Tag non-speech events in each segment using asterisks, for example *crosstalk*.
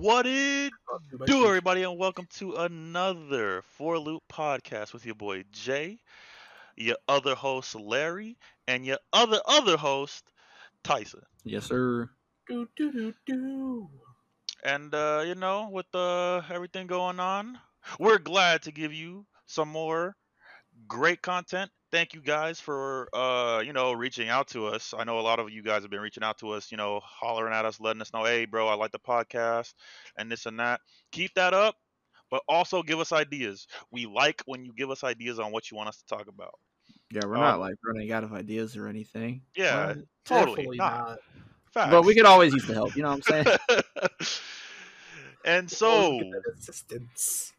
What it do, everybody, and welcome to another Four Loop podcast with your boy Jay, your other host Larry, and your other other host Tyson. Yes, sir. Do, do, do, do. And uh, you know, with uh, everything going on, we're glad to give you some more great content. Thank you guys for uh, you know, reaching out to us. I know a lot of you guys have been reaching out to us, you know, hollering at us, letting us know, hey, bro, I like the podcast and this and that. Keep that up, but also give us ideas. We like when you give us ideas on what you want us to talk about. Yeah, we're Um, not like running out of ideas or anything. Yeah, Um, totally not. not. But we could always use the help. You know what I'm saying? *laughs* and so assistance.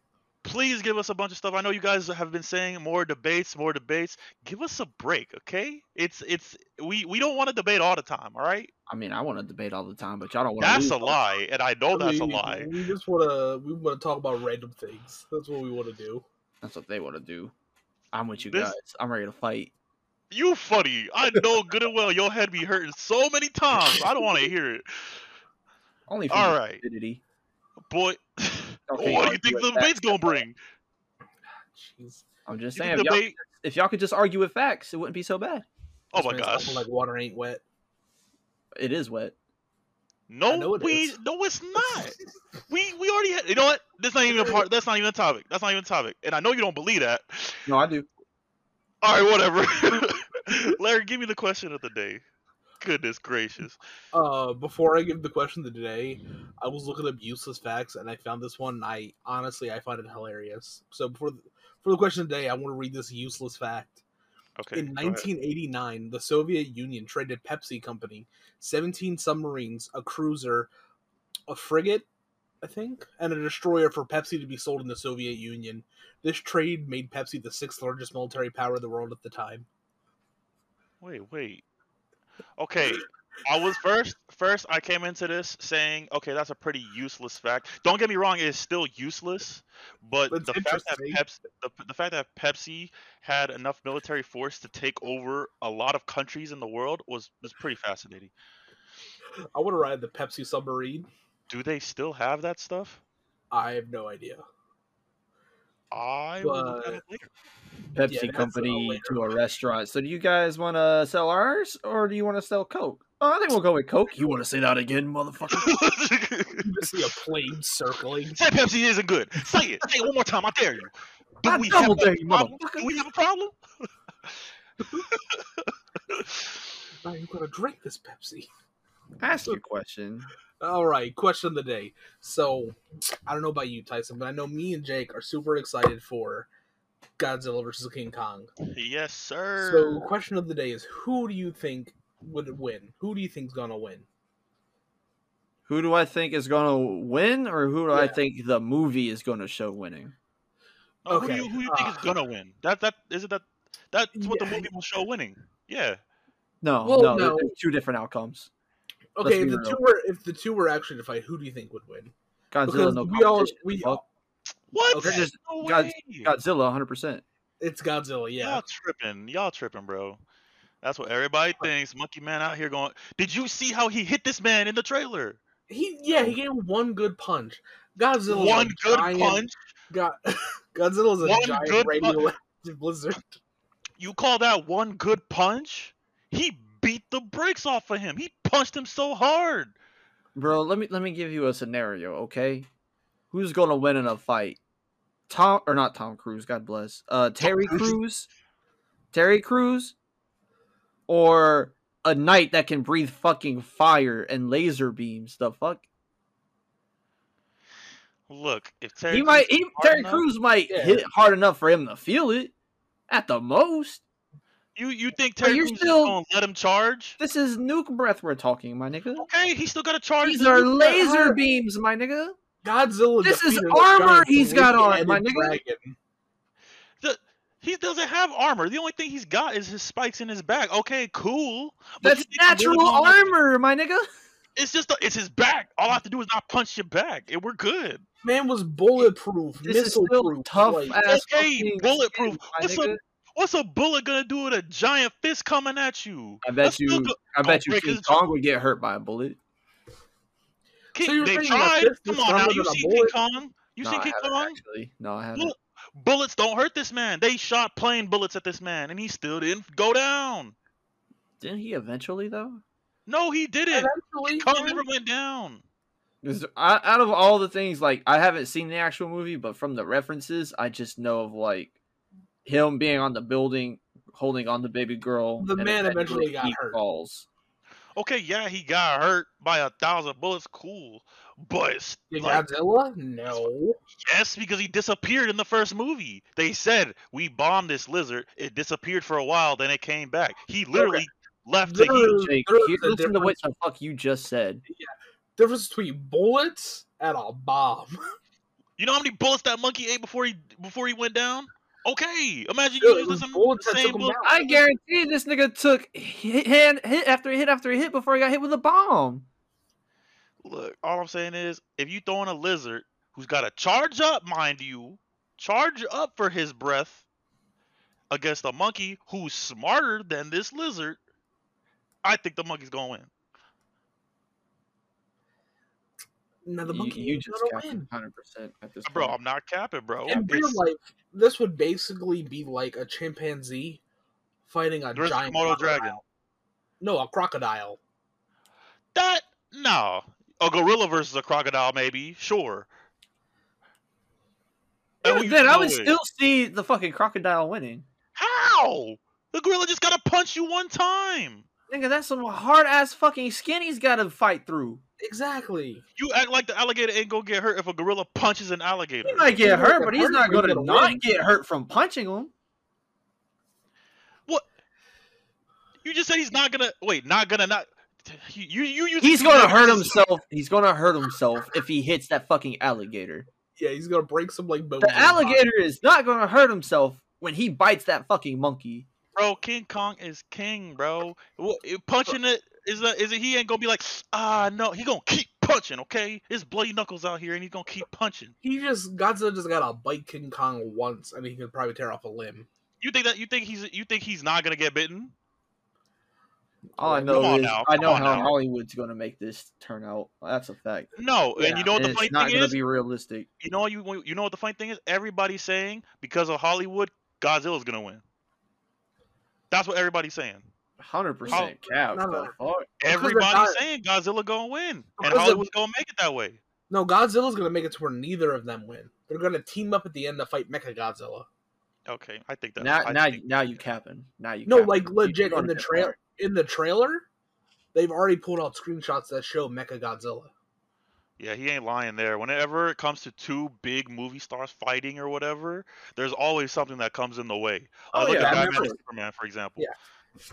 Please give us a bunch of stuff. I know you guys have been saying more debates, more debates. Give us a break, okay? It's it's we we don't want to debate all the time, all right? I mean, I want to debate all the time, but y'all don't want to. That's to. a lie, and I know that's a lie. We just want to we want to talk about random things. That's what we want to do. That's what they want to do. I'm with you This- guys. I'm ready to fight. You funny. I know good and well your head be hurting so many times. I don't want to hear it. Only for All the stupidity. Boy, *laughs* Okay, what do you think the debate's gonna bring? Jeez. I'm just You saying, can if y'all, debate. if y'all could just argue with facts, it wouldn't be so bad. Oh This my man's gosh. Like water ain't wet. It is wet. No, it we is. no, it's *laughs* not. We we already had. You know what? That's not even a part. That's not even a topic. That's not even a topic. And I know you don't believe that. No, I do. All right, whatever. *laughs* Larry, give me the question of the day. Goodness gracious. Uh, before I give the question of the day, I was looking up useless facts and I found this one. And I honestly I find it hilarious. So before the, for the question of the day, I want to read this useless fact. Okay. In go ahead. 1989, the Soviet Union traded Pepsi Company 17 submarines, a cruiser, a frigate, I think, and a destroyer for Pepsi to be sold in the Soviet Union. This trade made Pepsi the sixth largest military power in the world at the time. Wait, wait. Okay. I was first first I came into this saying, okay, that's a pretty useless fact. Don't get me wrong, it is still useless, but That's the fact that. Pepsi the, the fact that Pepsi had enough military force to take over a lot of countries in the world was was pretty fascinating. I want to ride the Pepsi submarine. Do they still have that stuff? I have no idea. I will look that But- Pepsi that's, uh, company to a restaurant. So do you guys want to sell ours or do you want to sell Coke? Oh, I think we'll go with Coke. You want to say that again, motherfucker? *laughs* You just see a plane circling. Say Pepsi isn't good. Say it. Say it one more time. I dare you. Do I we double have a dare you, problem? motherfucker. Do we have a problem? *laughs* Now you gotta drink this Pepsi. Ask your question. All right, question of the day. So, I don't know about you, Tyson, but I know me and Jake are super excited for Godzilla versus King Kong. yes, sir. So, question of the day is: Who do you think would win? Who do you think's gonna win? Who do I think is going to win, or who do I think the movie is going to show winning? Uh, who do okay, you, who do you think is uh, gonna win? That that is it. That that's what the movie will show winning. Yeah. No, Well, no, no. two different outcomes. Okay, if the real. two were if the two were actually to fight, who do you think would win? Godzilla, Because no we all we Fuck. What? Okay. Just no God- Godzilla, 100. percent it's Godzilla. Yeah, Y'all tripping. Y'all tripping, bro. That's what everybody thinks. Monkey Man out here going. Did you see how he hit this man in the trailer? he yeah he gave one good punch. Godzilla One good punch. God, *laughs* Godzilla's a One giant good punch. radioactive blizzard. You call that one good punch? He beat the brakes off of him. He punched him so hard. Bro, let me let me give you a scenario, okay? Who's going to win in a fight? Tom or not Tom Cruise? God bless. Uh, Terry Cruise. Crews, Terry Crews, or a knight that can breathe fucking fire and laser beams. The fuck? Look, if Terry he might. He, Terry enough- Crews might Yeah. hit hard enough for him to feel it, at the most. You you think But Terry you're Crews still- is gonna let him charge? This is nuke breath we're talking, my nigga. Okay, he still got to charge. These are laser hurt. beams, my nigga. Godzilla. This is armor he's got on, my nigga. dragon. He doesn't have armor. The only thing he's got is his spikes in his back. Okay, cool. But That's you think I'm really natural gonna armor, my nigga. It's just the, it's his back. All I have to do is not punch your back, and we're good. Man was bulletproof, This is missile still proof. tough like, ass Okay, bulletproof. skin, my What's nigga. up? What's a bullet gonna do with a giant fist coming at you? I bet That's still you. go- I bet you King Kong would get hurt by a bullet. King, So you're they saying tried. Come on now, you than a seen King? Kong? You no, seen King Kong? actually. No, I haven't. Look, bullets don't hurt this man. They shot plain bullets at this man, and he still didn't go down. Didn't he eventually though? No, he didn't. Eventually, Kong never went down. Out of all the things, like I haven't seen the actual movie, but from the references, I just know of like him being on the building, holding on the baby girl. The man eventually got he hurt. Falls. Okay, yeah, he got hurt by a thousand bullets. Cool, but like, Godzilla? No. yes, because he disappeared in the first movie. They said we bombed this lizard. It disappeared for a while, then it came back. He literally left to There heal. Jake, there is here- listen to what the fuck you just said. Yeah, difference between bullets and a bomb. *laughs* You know how many bullets that monkey ate before he before he went down? Okay, imagine you it using was some bullets that same took him bullet. down. I guarantee this nigga took hit, hand, hit after hit after hit before he got hit with a bomb. Look, all I'm saying is, if you throw in a lizard who's got to charge up, mind you, charge up for his breath against a monkey who's smarter than this lizard, I think the monkey's gonna win. Now the You, monkey you ain't just gonna win. 100 percent at this Bro, point. I'm not capping, bro. In real It's- life, this would basically be like a chimpanzee fighting a There's a giant Komodo crocodile. dragon. No, a crocodile. That no, a gorilla versus a crocodile, maybe. Sure. Yeah, who then I would with? still see the fucking crocodile winning. How? The gorilla just gotta punch you one time. Nigga, that's some hard ass fucking skin he's got to fight through. Exactly. You act like the alligator ain't gonna get hurt if a gorilla punches an alligator. He might get He's not hurt, but he's hurt, not going to gonna not win. get hurt from punching him. What? You just said he's not gonna wait, not gonna not. You you you. He's going to hurt just- himself. He's going to hurt himself if he hits that fucking alligator. Yeah, he's gonna break some like bones. The in body. alligator is not going to hurt himself when he bites that fucking monkey. bro. King Kong is king, bro. Punching it is a, is it? He ain't gonna be like ah no. He gonna keep punching. Okay, his bloody knuckles out here, and he's gonna keep punching. He just Godzilla just gotta bite King Kong once, and he could probably tear off a limb. You think that? You think he's? You think he's not gonna get bitten? All I know on is now, I know how now. Hollywood's going to make this turn out. That's a fact. No. Yeah, and you know what And the it's not going is? to be realistic. You know what you you know what the funny thing is? Everybody's saying because of Hollywood, Godzilla's gonna win. That's what everybody's saying. Hundred percent cap. no, the no. fuck? Because they're Everybody's saying Godzilla gonna win, and Because of- Hollywood's gonna make it that way. No, Godzilla's gonna make it to where neither of them win. They're gonna team up at the end to fight Mecha Godzilla. Okay, I think that. Now, I now, think- now you capping. Now you. No, capping. like legit you're in the going trail in the trailer, they've already pulled out screenshots that show Mecha Godzilla. Yeah, he ain't lying there. Whenever it comes to two big movie stars fighting or whatever, there's always something that comes in the way. Oh, Uh, look yeah, at I Batman and Superman, for example. Yeah.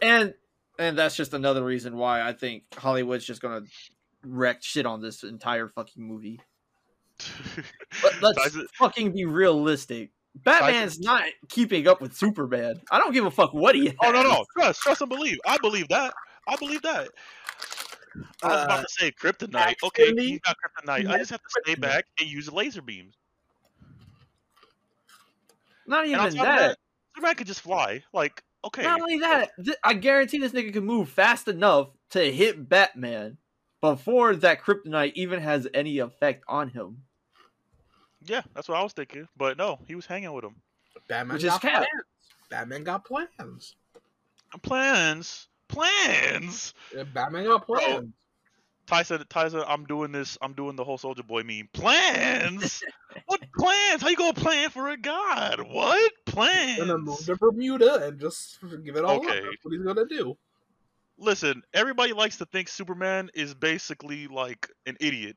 And and that's just another reason why I think Hollywood's just gonna wreck shit on this entire fucking movie. *laughs* But let's Tyson- fucking be realistic. Batman's not keeping up with Superman. I don't give a fuck what he. Has. oh no, no, trust, trust and believe. I believe that. I believe that. I was Uh, about to say kryptonite. Okay, he's got kryptonite. I just have to stay back and use laser beams. Not even that. that, Superman could just fly. Like, okay, Not only that, th- I guarantee this nigga can move fast enough to hit Batman before that kryptonite even has any effect on him. yeah, that's what I was thinking. But no, he was hanging with him. Batman Which is got cap. plans. Batman got plans. Plans, plans. Yeah, Batman got plans. Ty said, Ty said, I'm doing this. I'm doing the whole Soldier Boy meme. Plans? *laughs* what plans? How you gonna plan for a god? What plans? He's gonna move to Bermuda and just give it all Okay. up. That's what he's gonna do. Listen, everybody likes to think Superman is basically like an idiot.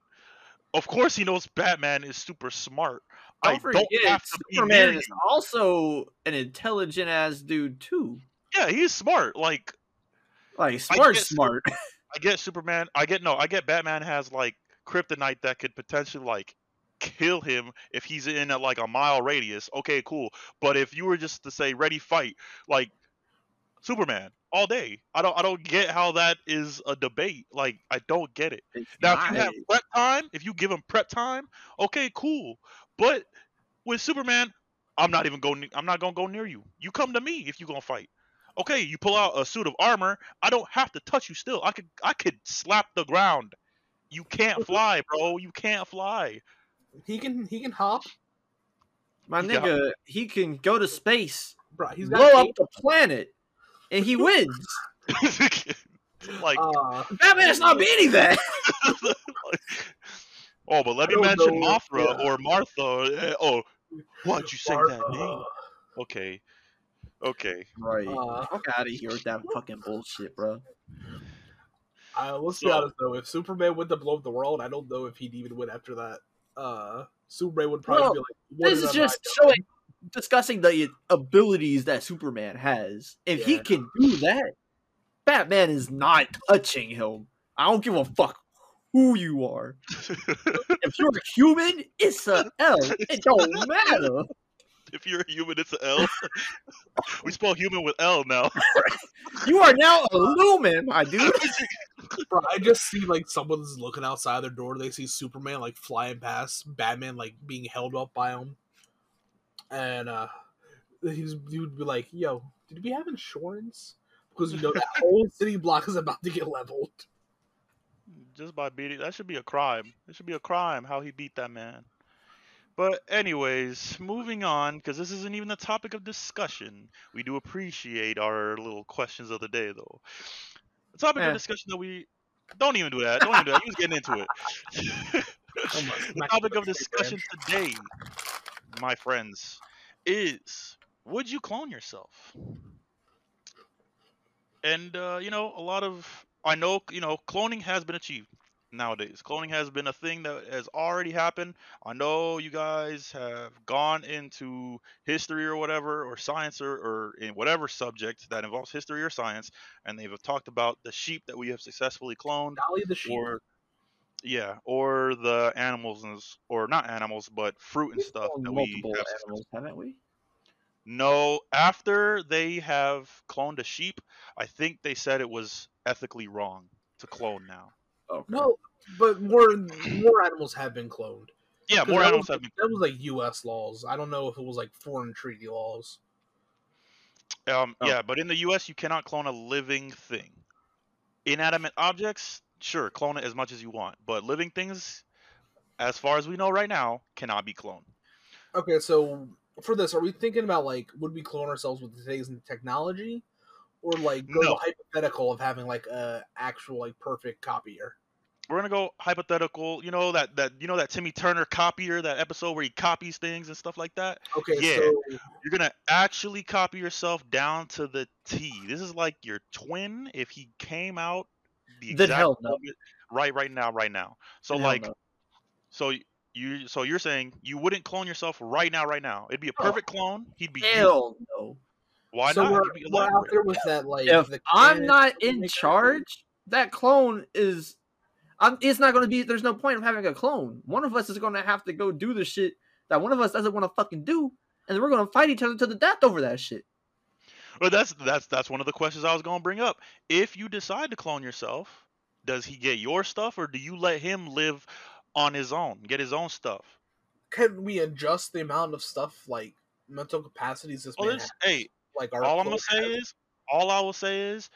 Of course, he knows Batman is super smart. Don't I forget, don't have to Superman near is also an intelligent ass dude too. Yeah, he's smart. Like Like smart, get *laughs* smart. I get Superman. I get no. I get Batman has like kryptonite that could potentially like kill him if he's in a, like a mile radius. Okay, cool. But if you were just to say ready fight, like Superman all day, I don't. I don't get how that is a debate. Like I don't get it. Now, if you have prep time, if you give him prep time, okay, cool. But with Superman, I'm not even going. I'm not gonna go near you. You come to me if you gonna fight. Okay, you pull out a suit of armor. I don't have to touch you. Still, I could. I could slap the ground. You can't *laughs* fly, bro. You can't fly. He can he can hop, My Yeah. nigga, he can go to space, bro. He's got blow up eight- the planet, and he wins. *laughs* *laughs* like, uh, Batman's not beating that. oh, but let me mention know, Mothra yeah. or Martha. eh, Oh, why'd you say that name? Okay, okay. Right. Uh, Fuck out of here with that fucking bullshit, bro. uh, let's be So- honest though. If Superman went to blow up the world, I don't know if he'd even win after that. Uh, Superman would probably Well, be like, what This is have I just showing, discussing the abilities that Superman has. If he can do that, Batman is not touching him. I don't give a fuck who you are. *laughs* If you're a human, it's a L. It don't matter. *laughs* *laughs* if you're a human, it's an L. we spell human with L now. *laughs* You are now a lumen, my dude. *laughs* Bro, I just see like someone's looking outside their door. They see Superman like flying past, Batman like being held up by him, and uh, he's he would be like, "Yo, did we have insurance?" Because you know that whole city block is about to get leveled. Just by beating, that should be a crime. It should be a crime how he beat that man. But anyways, moving on, because this isn't even the topic of discussion. We do appreciate our little questions of the day, though. The topic Eh. of discussion that we don't even do that. Don't even do that. He was getting into it. *laughs* The topic of discussion today, my friends, is would you clone yourself? And uh, you know, a lot of I know, you know, cloning has been achieved nowadays. Cloning has been a thing that has already happened. I know you guys have gone into history or whatever, or science or, or in whatever subject that involves history or science, and they've talked about the sheep that we have successfully cloned Dolly the sheep. or yeah, or the animals or not animals, but fruit and We've stuff that we multiple have. animals, haven't we? No, after they have cloned a sheep, I think they said it was ethically wrong to clone now. Okay. no, but more more animals have been cloned. Yeah, more animals was, have been. That was like U.S. laws. I don't know if it was like foreign treaty laws. Um, Oh. Yeah, but in the U.S., you cannot clone a living thing. Inanimate objects, sure, clone it as much as you want, but living things, as far as we know right now, cannot be cloned. Okay, so for this, are we thinking about like would we clone ourselves with today's technology, or like go No. the hypothetical of having like a actual like perfect copier? We're gonna go hypothetical. You know that that you know that Timmy Turner copier, that episode where he copies things and stuff like that. Okay, Yeah. so You're gonna actually copy yourself down to the T. This is like your twin if he came out the Then exact hell no. right right now, right now. So Hell like no. so you so you're saying you wouldn't clone yourself right now, right now. It'd be a Oh. perfect clone. He'd be you. hell no. Why so not? we're, we're out there with that like If the I'm not in charge, that clone is. I'm, it's not going to be. There's no point of having a clone. One of us is going to have to go do the shit that one of us doesn't want to fucking do, and we're going to fight each other to the death over that shit. Well, that's that's that's one of the questions I was gonna bring up. If you decide to clone yourself, does he get your stuff or do you let him live on his own, get his own stuff? Can we adjust the amount of stuff like mental capacities this Well, man has? hey, Like our all I'm gonna say has? is, all I will say is,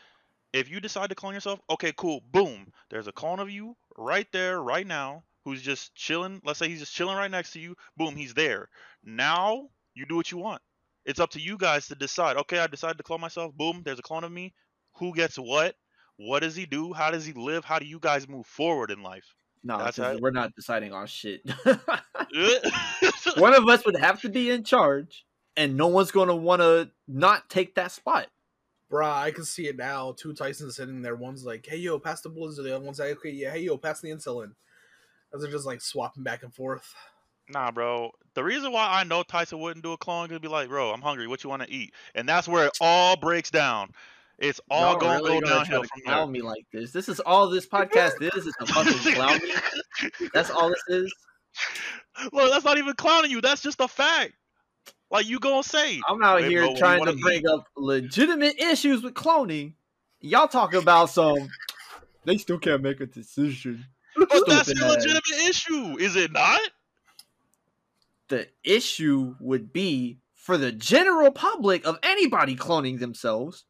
if you decide to clone yourself, okay, cool, boom, there's a clone of you right there, right now, who's just chilling. Let's say he's just chilling right next to you. Boom, he's there. Now you do what you want. It's up to you guys to decide. Okay, I decided to clone myself. Boom, there's a clone of me. Who gets what? What does he do? How does he live? How do you guys move forward in life? No, That's how- we're not deciding on shit. *laughs* one of us would have to be in charge, and no one's going to want to not take that spot. Bruh, I can see it now. Two Tysons sitting there. One's like, "Hey yo, pass the blizzard." The other one's like, "Okay, yeah, hey yo, pass the insulin." As they're just like swapping back and forth. Nah, bro. The reason why I know Tyson wouldn't do a clone is gonna be like, bro, I'm hungry. What you want to eat? And that's where it all breaks down. It's all Y'all gonna really go downhill from clown me like this. This is all this podcast is. Is to fucking clown me. *laughs* That's all this is. Look, that's not even clowning you. That's just a fact. Like you gonna say. I'm out here bro, what do you trying wanna to bring up legitimate issues with cloning. Y'all talk about some. They still can't make a decision. But that's a legitimate issue, is it not? The issue would be for the general public of anybody cloning themselves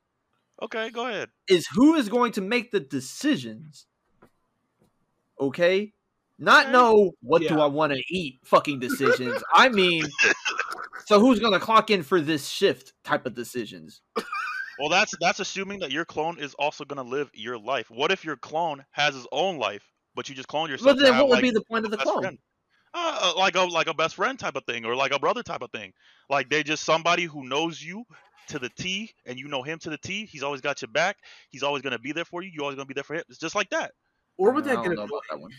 Okay, go ahead. is who is going to make the decisions. Okay, not Okay. no. What do I want to eat? Fucking decisions. I mean, *laughs* so who's gonna clock in for this shift? Type of decisions. Well, that's that's assuming that your clone is also gonna live your life. What if your clone has his own life, but you just clone yourself? Well, to then have, what would like, be the point of the clone? friend? Uh, uh, like a like a best friend type of thing, or like a brother type of thing. Like they just somebody who knows you to the T, and you know him to the T. He's always got your back. He's always gonna be there for you. You always gonna be there for him. It's just like that. Or would I that don't get know about that one.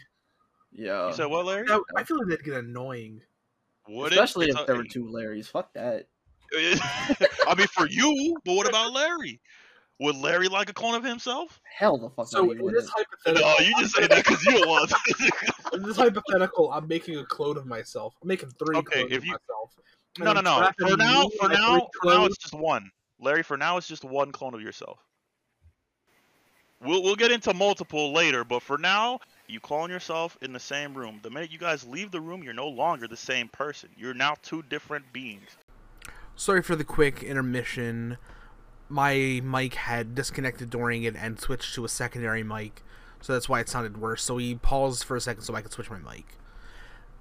Yeah, You said what, Larry? That- I feel like that'd get annoying. Would especially It's if there were two Larrys. Fuck that. *laughs* I mean, for you, but what about Larry? Would Larry like a clone of himself? Hell the fuck. So no, in this wouldn't. hypothetical, No, you just say that because you don't want. to. in this hypothetical, I'm making a clone of myself. I'm making three Okay, clones if of you- myself. No, no, no. For now, for now, for now, it's just one. Larry, for now, it's just one clone of yourself. We'll we'll get into multiple later, but for now, you clone yourself in the same room. The minute you guys leave the room, you're no longer the same person. You're now two different beings. Sorry for the quick intermission. My mic had disconnected during it and switched to a secondary mic, so that's why it sounded worse. So we paused for a second so I could switch my mic.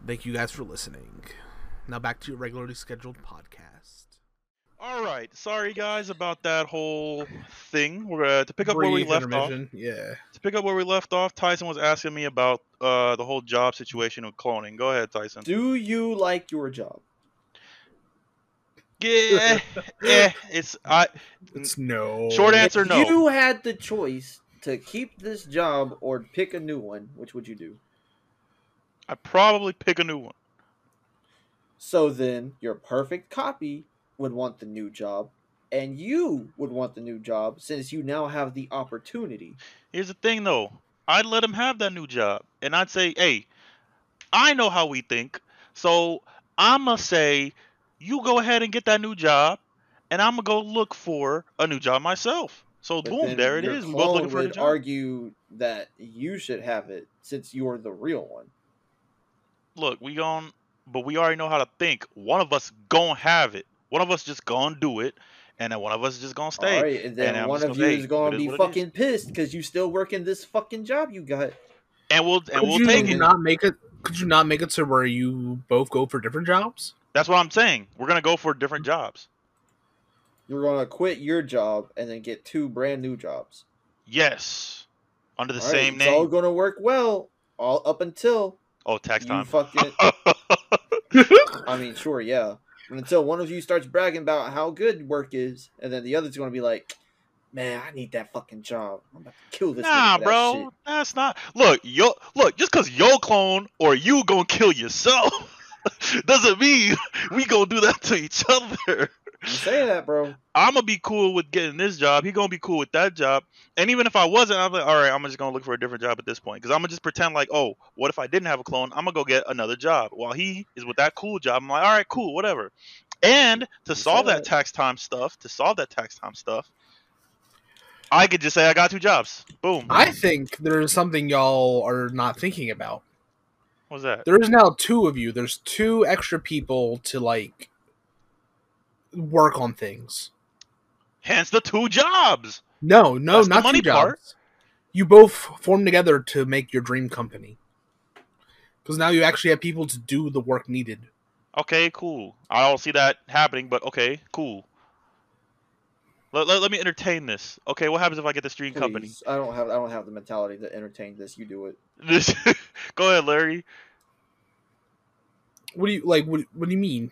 Thank you guys for listening. Now back to your regularly scheduled podcast. All right, sorry guys about that whole thing. We're uh, to pick up where we left off. Yeah. To pick up where we left off, Tyson was asking me about uh, the whole job situation with cloning. Go ahead, Tyson. Do you like your job? Yeah, *laughs* eh, it's I. It's no. Short answer, if no. you had the choice to keep this job or pick a new one, which would you do? I probably pick a new one. So then your perfect copy would want the new job, and you would want the new job since you now have the opportunity. Here's the thing, though. I'd let him have that new job, and I'd say, "Hey, I know how we think, so I'ma say, you go ahead and get that new job, and I'ma go look for a new job myself." So But boom, there it is. your is. We're both looking for would argue that you should have it since you're the real one. Look, we gon' but we already know how to think. One of us gonna have it. One of us just gonna do it, and then one of us is just gonna stay. All right, and then and I'm one just of gonna you say, is gonna is be what fucking pissed because you still working this fucking job you got. And we'll and Could we'll you take it. not make it? Could you not make it to where you both go for different jobs? That's what I'm saying. We're gonna go for different jobs. You're going to quit your job and then get two brand new jobs. Yes, under the All right, same it's all going to work well, all up until Oh, tax you time. fucking. *laughs* I mean, sure, yeah. But until one of you starts bragging about how good work is, and then the other's going to be like, "Man, I need that fucking job. I'm about to kill this." Nah, that bro, shit." that's not. Look, yo, look, just cause yo clone or you gonna kill yourself *laughs* doesn't mean *laughs* we gonna do that to each other. You say that, bro. I'm gonna be cool with getting this job. He gonna be cool with that job. And even if I wasn't, I'm like, all right, I'm just gonna look for a different job at this point because I'm gonna just pretend like, oh, what if I didn't have a clone? I'm gonna go get another job while he is with that cool job. I'm like, all right, cool, whatever. And to You solve said that tax time stuff, to solve that tax time stuff, I could just say I got two jobs. Boom. I think there's something y'all are not thinking about. What's that? There's now two of you. There's two extra people to like work on things. Hence the two jobs. No, no, That's the not money two part. jobs. You both form together to make your dream company. Because now you actually have people to do the work needed. Okay, cool. I don't see that happening, but okay, cool. Let, let, let me entertain this. Okay, what happens if I get the stream company? I don't have I don't have the mentality to entertain this. You do it. This, *laughs* go ahead, Larry. What do you like? What, what do you mean?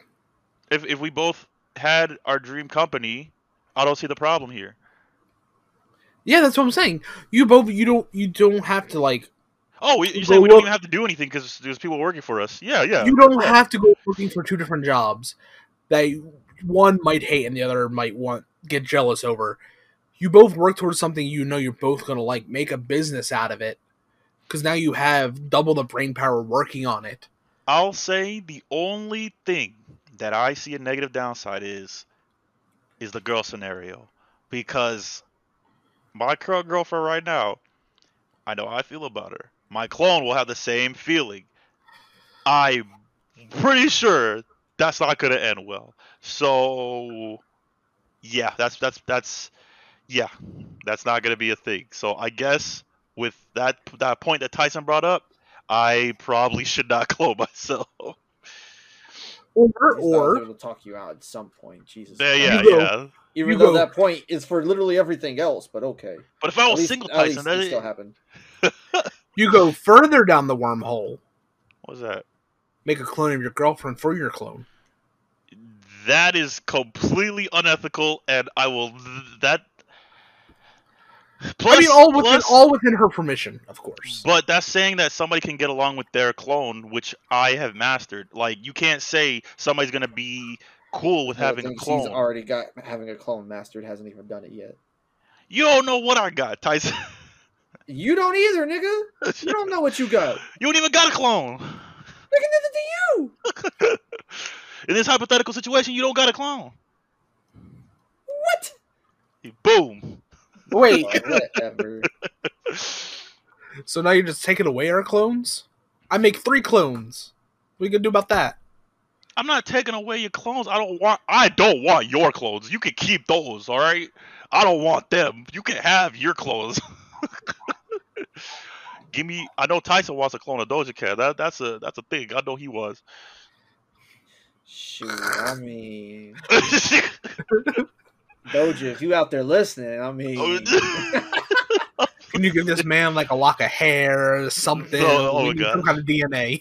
If if we both had our dream company, I don't see the problem here. Yeah, that's what I'm saying. You both you don't you don't have to like Oh, you say we don't even have to do anything because there's people working for us. Yeah, yeah. you don't have to go looking for two different jobs that one might hate and the other might want get jealous over. You both work towards something you know you're both gonna like. Make a business out of it because now you have double the brain power working on it. I'll say the only thing that I see a negative downside is is the girl scenario because my current girlfriend right now, I know how I feel about her. My clone will have the same feeling. I'm pretty sure that's not gonna end well. So yeah, that's that's that's yeah, that's not gonna be a thing. So I guess with that that point that Tyson brought up, I probably should not *laughs* clone myself. Or, At least or able to talk you out at some point. Jesus. Yeah, yeah, You go- yeah. Even you though go- that point is for literally everything else, but okay. But if I was least, single at least Tyson, that it is, still happened. *laughs* you go further down the wormhole, what's that? make a clone of your girlfriend for your clone. That is completely unethical, and I will that. Plus, I mean, all within plus- all within her permission, of course. But that's saying that somebody can get along with their clone, which I have mastered. Like you can't say somebody's gonna be cool with I having a clone. She's already got having a clone mastered. Hasn't even done it yet. You don't know what I got, Tyson. *laughs* You don't either, nigga. You don't know what you got. *laughs* you don't even got a clone. Nigga, neither do you. *laughs* In this hypothetical situation, you don't got a clone. What? Boom. Wait, Oh, whatever. so now you're just taking away our clones? I make three clones. What are you gonna do about that? I'm not taking away your clones. I don't want. I don't want your clothes. You can keep those. All right. I don't want them. You can have your clothes. *laughs* Give me. I know Tyson wants a clone of Doja Cat. That that's a that's a thing. I know he was. Shoot, I mean, *laughs* Doja, if you out there listening, I mean, Oh, *laughs* Can you give this man like a lock of hair or something? Oh, oh We my God. Some kind of DNA.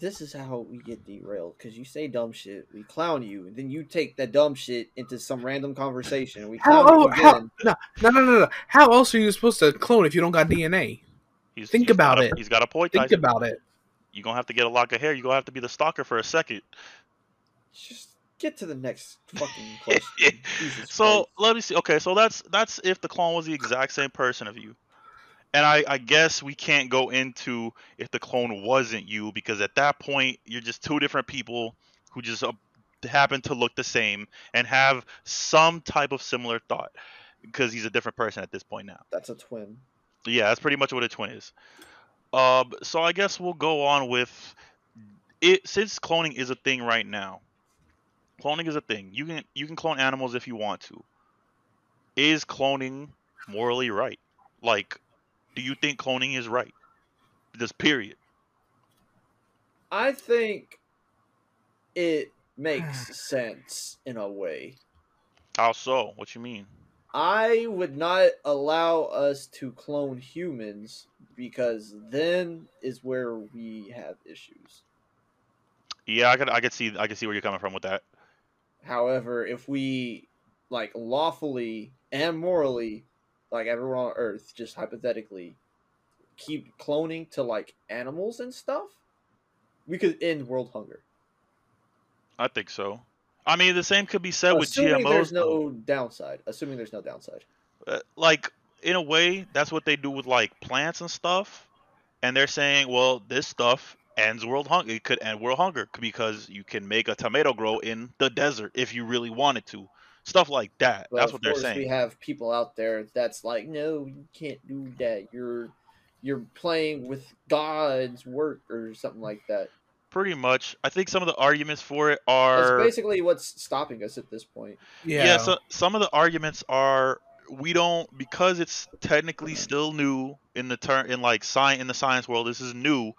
this is how we get derailed because you say dumb shit, we clown you, and then you take that dumb shit into some random conversation, and we How, oh, you how, again. no, no, no, no, no. How else are you supposed to clone if you don't got DNA? He's- Think he's about got a- it. He's got a point. Think Tyson. about it. You're gonna have to get a lock of hair. You're gonna have to be the stalker for a second. Just get to the next fucking *laughs* question. So Christ. let me see. Okay, so that's that's if the clone was the exact same person of you. And I, I guess we can't go into if the clone wasn't you because at that point you're just two different people who just uh, happen to look the same and have some type of similar thought because he's a different person at this point now. that's a twin. Yeah, that's pretty much what a twin is. Um, so I guess we'll go on with it since cloning is a thing right now. Cloning is a thing. You can you can clone animals if you want to. Is cloning morally right? Like, do you think cloning is right? Just period. I think it makes *sighs* sense in a way. How so? What you mean? I would not allow us to clone humans because then is where we have issues. Yeah, I could I could see I could see where you're coming from with that. However, if we like lawfully and morally, like everyone on Earth, just hypothetically, keep cloning to like animals and stuff, we could end world hunger. I think so. I mean, the same could be said with GMOs. there's though. no downside. Assuming there's no downside. uh, like in a way that's what they do with like plants and stuff and they're saying well this stuff ends world hunger it could end world hunger because you can make a tomato grow in the desert if you really wanted to stuff like that But that's what they're saying We have people out there that's like, no, you can't do that. You're you're playing with God's work or something like that. pretty much i think some of the arguments for it are That's basically what's stopping us at this point. Yeah. yeah, so some of the arguments are we don't because it's technically still new in the turn in like science in the science world this is new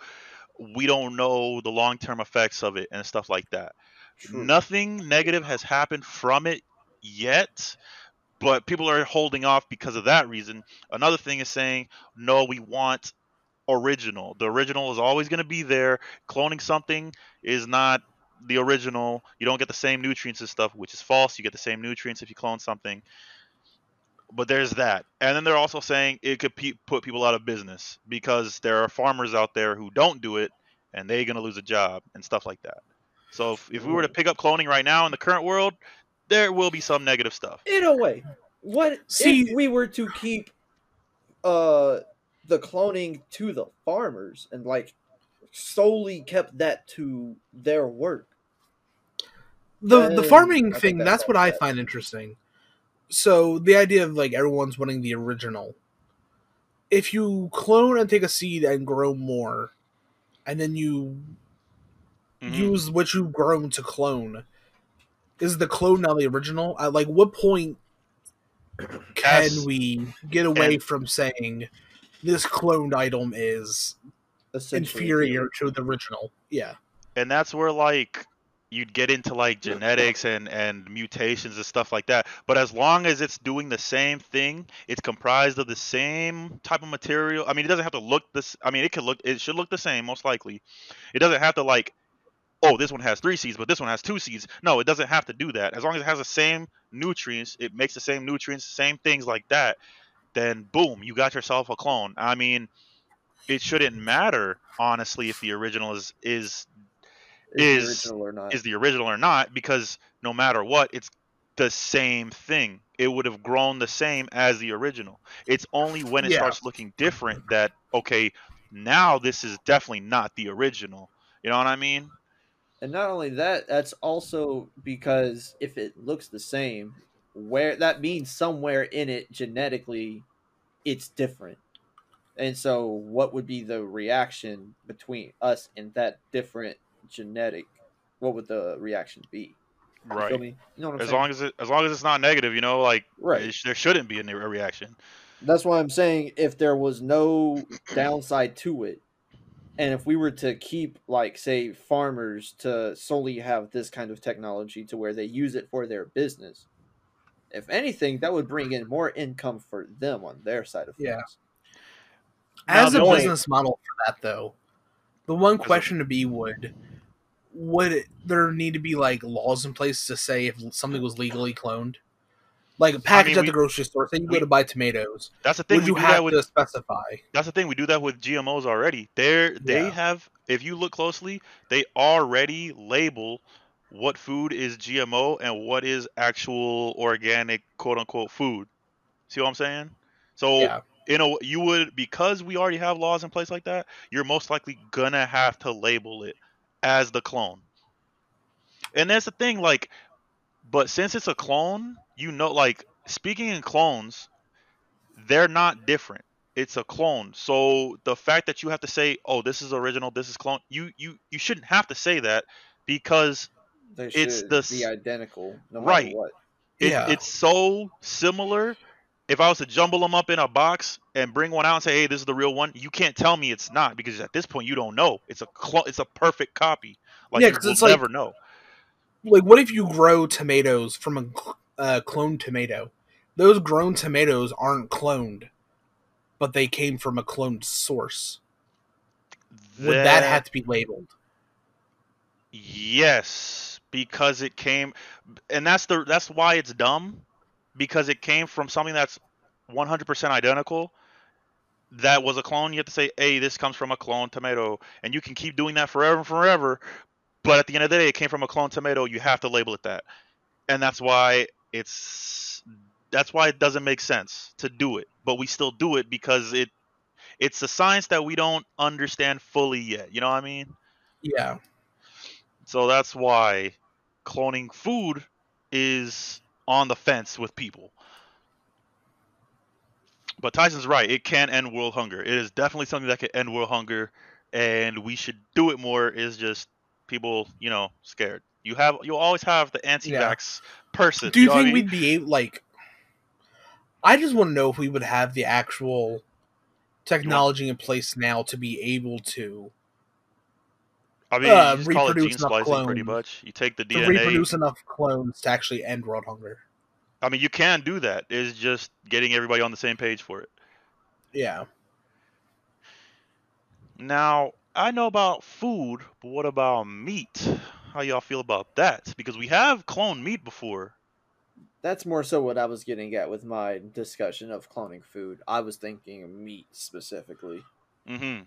we don't know the long-term effects of it and stuff like that True. Nothing negative has happened from it yet, but people are holding off because of that reason. Another thing is saying, no, we want original. The original is always going to be there. Cloning something is not the original. You don't get the same nutrients and stuff, which is false. You get the same nutrients if you clone something. But there's that. And then they're also saying it could pe- put people out of business because there are farmers out there who don't do it and they're going to lose a job and stuff like that. So if, if we were to pick up cloning right now in the current world, there will be some negative stuff. In a way, what See- if we were to keep uh the cloning to the farmers and like solely kept that to their work? the the farming thing that's that's what all i find interesting so the idea of like everyone's wanting the original if you clone and take a seed and grow more and then you Mhm. use what you've grown to clone is the clone now the original at like what point can That's- we get away and- from saying this cloned item is inferior to the original. Yeah. and that's where like you'd get into like genetics and and mutations and stuff like that. But as long as it's doing the same thing it's comprised of the same type of material i mean it doesn't have to look this i mean it could look it should look the same most likely. It doesn't have to like oh this one has three seeds but this one has two seeds. No it doesn't have to do that. As long as it has the same nutrients it makes the same nutrients same things like that then boom you got yourself a clone. I mean it shouldn't matter honestly if the original is is is, is- the original or not. is the original or not because no matter what it's the same thing it would have grown the same as the original it's only when it Yeah. starts looking different that okay now this is definitely not the original you know what i mean And not only that, that's also because if it looks the same, where that means somewhere in it genetically it's different. And so what would be the reaction between us and that different genetic what would the reaction be? You feel right me? You know what I'm as saying? long as it as long as it's not negative you know like right. it sh- there shouldn't be a, reaction That's why I'm saying if there was no downside to it, and if we were to keep, like, say, farmers to solely have this kind of technology to where they use it for their business, if anything, that would bring in more income for them on their side of things. Yeah. Now, As a the only- business model for that, though, the one question to be would would it, there need to be like laws in place to say if something was legally cloned, like a package mean, at we- the grocery store? Say you we- go to buy tomatoes, that's the thing would we you do have that with to specify? That's the thing. We do that with GMOs already. They're they Yeah. have if you look closely, they already label what food is GMO and what is actual organic quote unquote food. See what I'm saying? So Yeah, you know you would because we already have laws in place like that, you're most likely gonna have to label it as the clone. And that's the thing, like but since it's a clone, you know like speaking in clones, they're not different it's a clone. So the fact that you have to say, "Oh, this is original, this is clone," you you you shouldn't have to say that because They It's the be identical, no matter Right. what. it, Yeah. it's so similar. If I was to jumble them up in a box and bring one out and say, "Hey, this is the real one," you can't tell me it's not because at this point you don't know. It's a clo- it's a perfect copy. Like Yeah, you 'cause will it's like- never know. like what if you grow tomatoes from a cl- uh, cloned tomato? Those grown tomatoes aren't cloned, but they came from a cloned source. Would that have to be labeled? Yes, because it came, and that's the that's why it's dumb, because it came from something that's 100% identical. That was a clone. You have to say, "Hey, this comes from a clone tomato," and you can keep doing that forever and forever. But at the end of the day, it came from a clone tomato. You have to label it that, and that's why it's that's why it doesn't make sense to do it. But we still do it because it it's a science that we don't understand fully yet. You know what I mean? Yeah, So that's why cloning food is on the fence with people. But Tyson's right. It can end world hunger. It is definitely something that can end world hunger, and we should do it more. Is just people, you know, scared. You have, you'll always have the anti-vax person. Do you know what I think mean? we'd be able, like? I just want to know if we would have the actual technology in place now to be able to, I mean, uh, you just call it gene reproduce enough splicing, pretty much. You take the to DNA. reproduce enough clones to actually end world hunger. I mean, you can do that. It's just getting everybody on the same page for it. Yeah, Now, I know about food, but what about meat? How y'all feel about that? Because we have cloned meat before. That's more so what I was getting at with my discussion of cloning food. I was thinking meat specifically. Mm-hmm.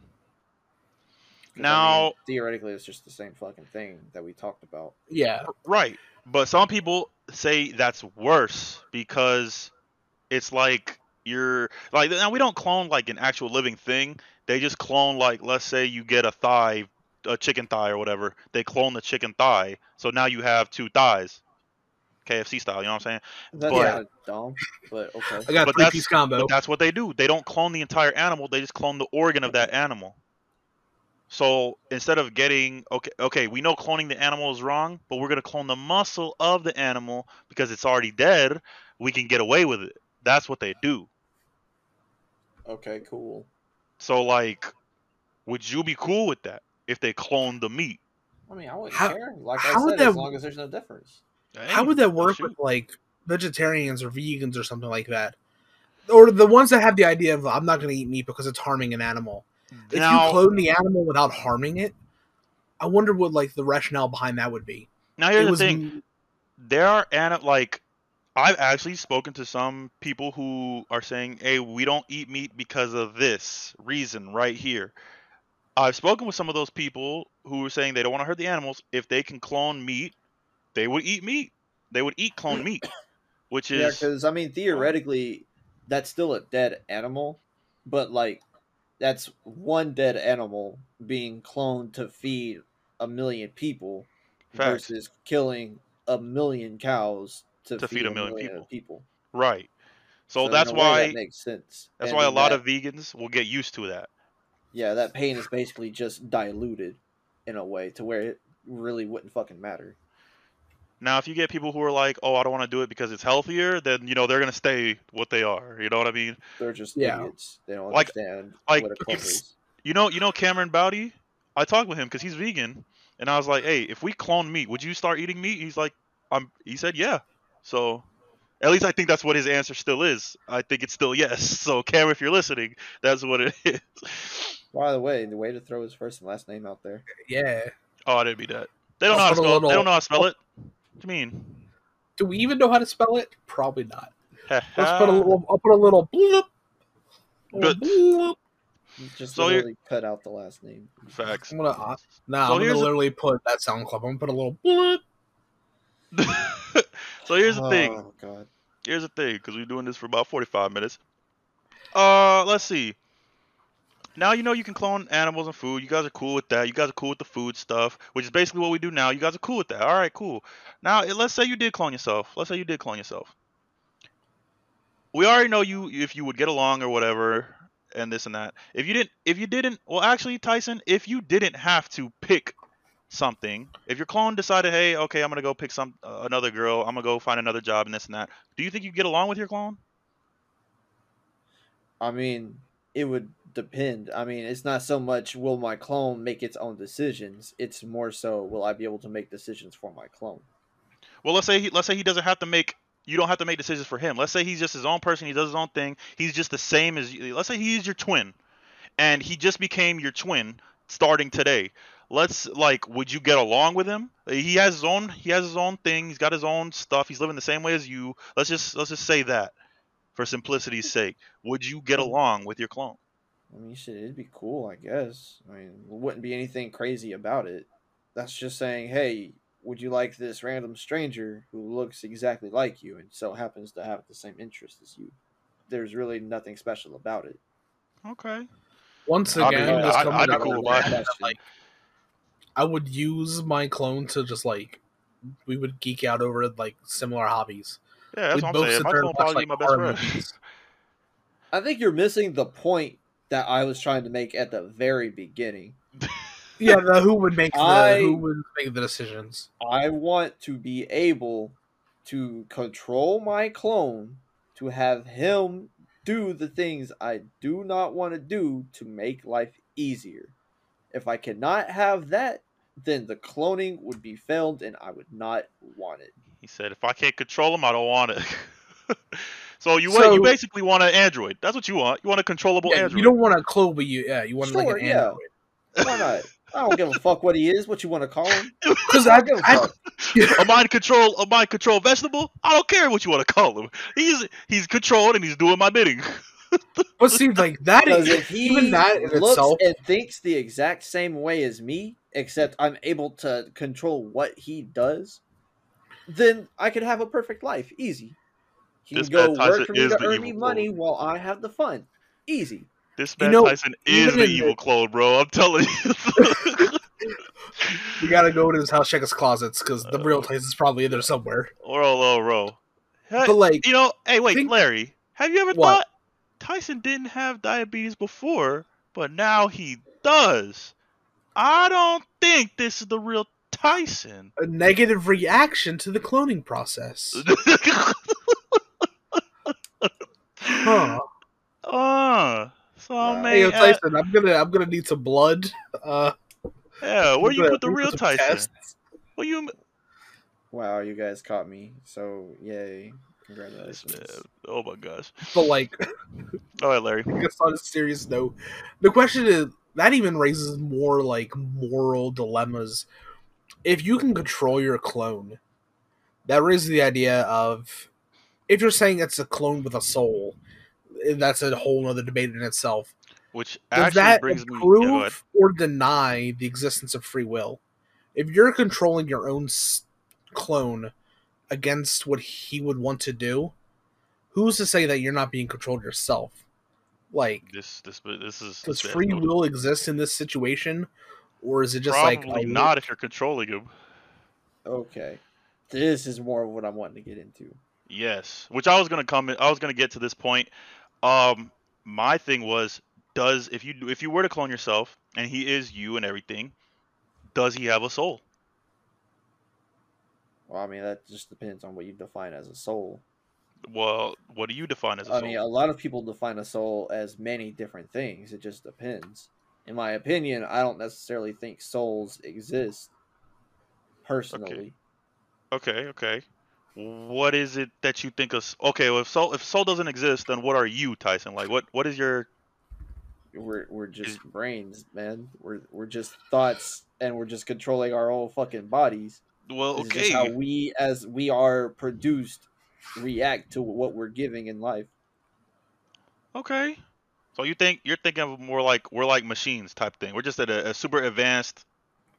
'Cause, I Now- mean, theoretically, it's just the same fucking thing that we talked about. yeah, Right. But some people say that's worse because it's like you're like now we don't clone like an actual living thing. They just clone like let's say you get a thigh, a chicken thigh or whatever. They clone the chicken thigh. So now you have two thighs. KFC style, you know what I'm saying? That's But- kind of dumb, but okay. I got But a three that's- piece combo. But that's what they do. They don't clone the entire animal. They just clone the organ of that animal. So instead of getting okay, okay, we know cloning the animal is wrong, but we're gonna clone the muscle of the animal because it's already dead. We can get away with it. That's what they do. Okay, cool. So like, Would you be cool with that if they cloned the meat? I mean, I wouldn't How- care. Like how I would said, that- as long as there's no difference. How would that work shoot. with like vegetarians or vegans or something like that? Or the ones that have the idea of I'm not going to eat meat because it's harming an animal. If Now- you clone the animal without harming it, I wonder what like the rationale behind that would be. Now here's it the was thing: there are and like I've actually spoken to some people who are saying, "Hey, we don't eat meat because of this reason right here." I've spoken with some of those people who are saying they don't want to hurt the animals. If they can clone meat, they would eat meat. They would eat clone meat, which is Yeah, is because I mean, theoretically, that's still a dead animal, but like, that's one dead animal being cloned to feed a million people versus killing a million cows to, To feed, a million, people. people. right. So, in that's why that makes sense. that's And why a lot that- of vegans will get used to that. yeah, that pain is basically just diluted in a way to where it really wouldn't fucking matter. Now, if you get people who are like, "Oh, I don't want to do it because it's healthier," then you know they're gonna stay what they are. You know what I mean? They're just Yeah. idiots. They don't Like- understand like, what a clone is. You know, you know Cameron Bowdy. I talked with him because he's vegan, and I was like, "Hey, if we clone meat, would you start eating meat?" He's like, "I'm." He said, "Yeah." So, at least I think that's what his answer still is. I think it's still yes. *laughs* So, Cameron, if you're listening, that's what it *laughs* is. By the way, the way to throw his first and last name out there. Yeah. oh, I didn't be that. They don't know I'll how to spell. it. They don't know how to spell it. What do you mean? Do we even know how to spell it? Probably not. *laughs* Let's put a little. I'll put a little bloop. little Good. bloop. Just So you're- literally cut out the last name. Facts. I'm gonna. Uh, nah, So I'm gonna the- literally put that sound clip. I'm gonna put a little bloop. *laughs* so here's the thing. Oh god. here's the thing, because we're doing this for about 45 minutes. Uh, let's see. Now you know you can clone animals and food. You guys are cool with that. You guys are cool with the food stuff, which is basically what we do now. You guys are cool with that. All right, cool. Now let's say you did clone yourself. Let's say you did clone yourself. We already know you if you would get along or whatever, and this and that. If you didn't, if you didn't, well, actually, Tyson, if you didn't have to pick something, if your clone decided, hey, okay, I'm gonna go pick some uh, another girl, I'm gonna go find another job and this and that. Do you think you get along with your clone? I mean, it would depend. I mean, it's not so much will my clone make its own decisions. It's more so will I be able to make decisions for my clone. Well, let's say he, let's say he doesn't have to make. You don't have to make decisions for him. Let's say he's just his own person. He does his own thing. He's just the same as you. Let's say he's your twin, and he just became your twin starting today. Let's like, would you get along with him? He has his own. He has his own thing. He's got his own stuff. He's living the same way as you. Let's just let's just say that, for simplicity's *laughs* sake. Would you get um, along with your clone? I mean, shit, it'd be cool, I guess. I mean, there wouldn't be anything crazy about it. That's just saying, hey, would you like this random stranger who looks exactly like you and so happens to have the same interests as you? There's really nothing special about it. Okay. Once I'd be- again, this I'd- I'd be cool the with fact that. that, like, I would use my clone to just like we would geek out over like similar hobbies. Yeah, that's what I'm saying. sit My clone probably like, my best friend. movies. *laughs* I think you're missing the point that I was trying to make at the very beginning. *laughs* Yeah, the, who would make the I- who would make the decisions? I want to be able to control my clone to have him do the things I do not want to do to make life easier. If I cannot have that, then the cloning would be failed and I would not want it. He said, "If I can't control him, I don't want it." *laughs* so you So- you basically want an android. That's what you want. You want a controllable Yeah, android. you don't want a clone, but you yeah, you want like Sure, an yeah. android. Why not? I don't give a fuck what he is, what you want to call him. *laughs* Because I I, give a I, fuck. *laughs* a mind control a mind control vegetable. I don't care what you want to call him. He's he's controlled and he's doing my bidding. but see, like that is if he even that in looks itself. and thinks the exact same way as me, except I'm able to control what he does, then I could have a perfect life, easy. He This can go Tyson work for me to the earn evil me money clone. while I have the fun, easy. This You know, Tyson is the evil the- clone, bro. I'm telling you. *laughs* You gotta go to his house, check his closets, because the Uh, real place is probably in there somewhere. roll, roll, roll. Hey, But like, you know, hey, wait, think- Larry, have you ever What? thought Tyson didn't have diabetes before, but now he does? I don't think this is the real Tyson. a negative reaction to the cloning process. *laughs* Huh. Ah, Some Nah. may Hey, yo, have- Tyson, I'm gonna I'm gonna need some blood. Uh, yeah, where I'm you gonna put the real Tyson? tests. Well, you Wow, you guys caught me. So yay. Congratulations. man. Oh my gosh. But like, *laughs* All right, Larry. I guess on a serious note, the question is that even raises more like moral dilemmas. If you can control your clone, that raises the idea of if you're saying it's a clone with a soul, eh, that's a whole other debate in itself. Which Does actually that brings me. Yeah, prove or deny the existence of free will? If you're controlling your own s- clone against what he would want to do, who's to say that you're not being controlled yourself? Like, This this this is does this free will exist in this situation, or is it just Probably like a not if you're controlling him. Okay. This is more of what I'm wanting to get into. Yes, which I was gonna come. I was gonna get to this point. Um, my thing was, does if you if you were to clone yourself and he is you and everything, does he have a soul? Well, I mean, that just depends on what you define as a soul. Well, what do you define as a I soul? I mean, a lot of people define a soul as many different things. It just depends. In my opinion, I don't necessarily think souls exist. Personally, Okay, okay. What is it that you think of? Okay, well, if soul if soul doesn't exist, then what are you, Tyson? Like, what what is your? we're we're just brains, man. We're we're just thoughts, and we're just controlling our own fucking bodies. Well, This is just how we, as we are produced, react to what we're giving in life. okay. So you think you're thinking of more like we're like machines type thing. We're just at a, a super advanced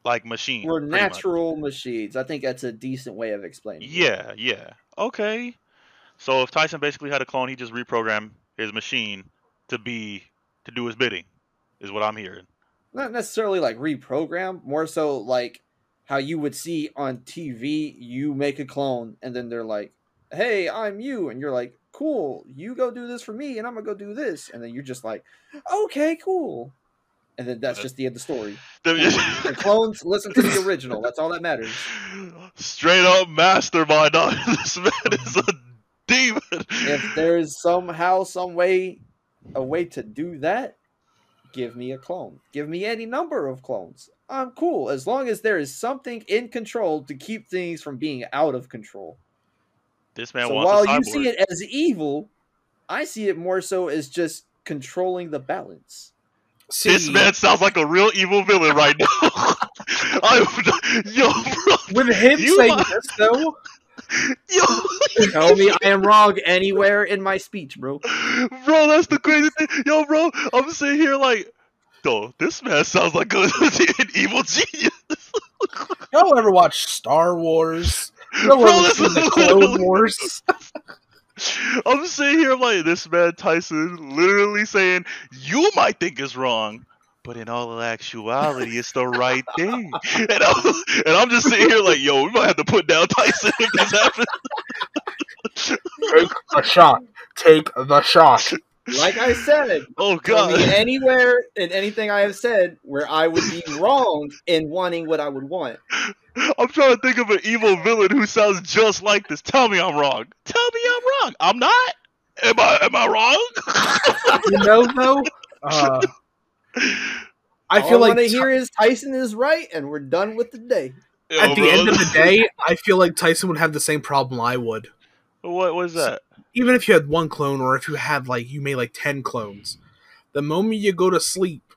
like machine. We're pretty much. natural machines. I think that's a decent way of explaining. it. Yeah, yeah. Okay. So if Tyson basically had a clone, he just reprogrammed his machine to be to do his bidding, is what I'm hearing. not necessarily like reprogram, more so like how you would see on TV, you make a clone and then they're like, "Hey, I'm you." And you're like, "Cool. You go do this for me and I'm to go do this." And then you're just like, "Okay, cool." And then that's just the end of the story. *laughs* *laughs* The clones listen to the original. That's all that matters. Straight up mastermind. *laughs* this man is a demon. If there's somehow some way a way to do that, give me a clone. Give me any number of clones. I'm cool as long as there is something in control to keep things from being out of control. This man so wants while a you see it as evil, I see it more so as just controlling the balance. see, This man sounds like a real evil villain right now. *laughs* I, yo, bro, with him You saying are- this though? *laughs* yo, Tell me I am wrong anywhere in my speech, bro. bro, that's the crazy thing. Yo, bro, I'm sitting here like, yo, this man sounds like a, *laughs* an evil genius. Y'all ever watch Star Wars? Bro, Y'all ever that's the Clone Wars? *laughs* I'm sitting here like this man Tyson, literally saying you might think it's wrong, but in all actuality, it's the right thing. And I'm, and I'm just sitting here like, yo, we might have to put down Tyson if this happens. Take the shot. Take the shot. Like I said, *laughs* Oh god. anywhere in anything I have said where I would be wrong in wanting what I would want. I'm trying to think of an evil villain who sounds just like this. Tell me I'm wrong. Tell me I'm wrong. I'm not. Am I? Am I wrong? You know though, *laughs* uh, I feel I like want to hear is Tyson is right, and we're done with the day. Yo, at the bro. end of the *laughs* day, I feel like Tyson would have the same problem I would. what was that? Even if you had one clone, or if you had like you made like ten clones, the moment you go to sleep,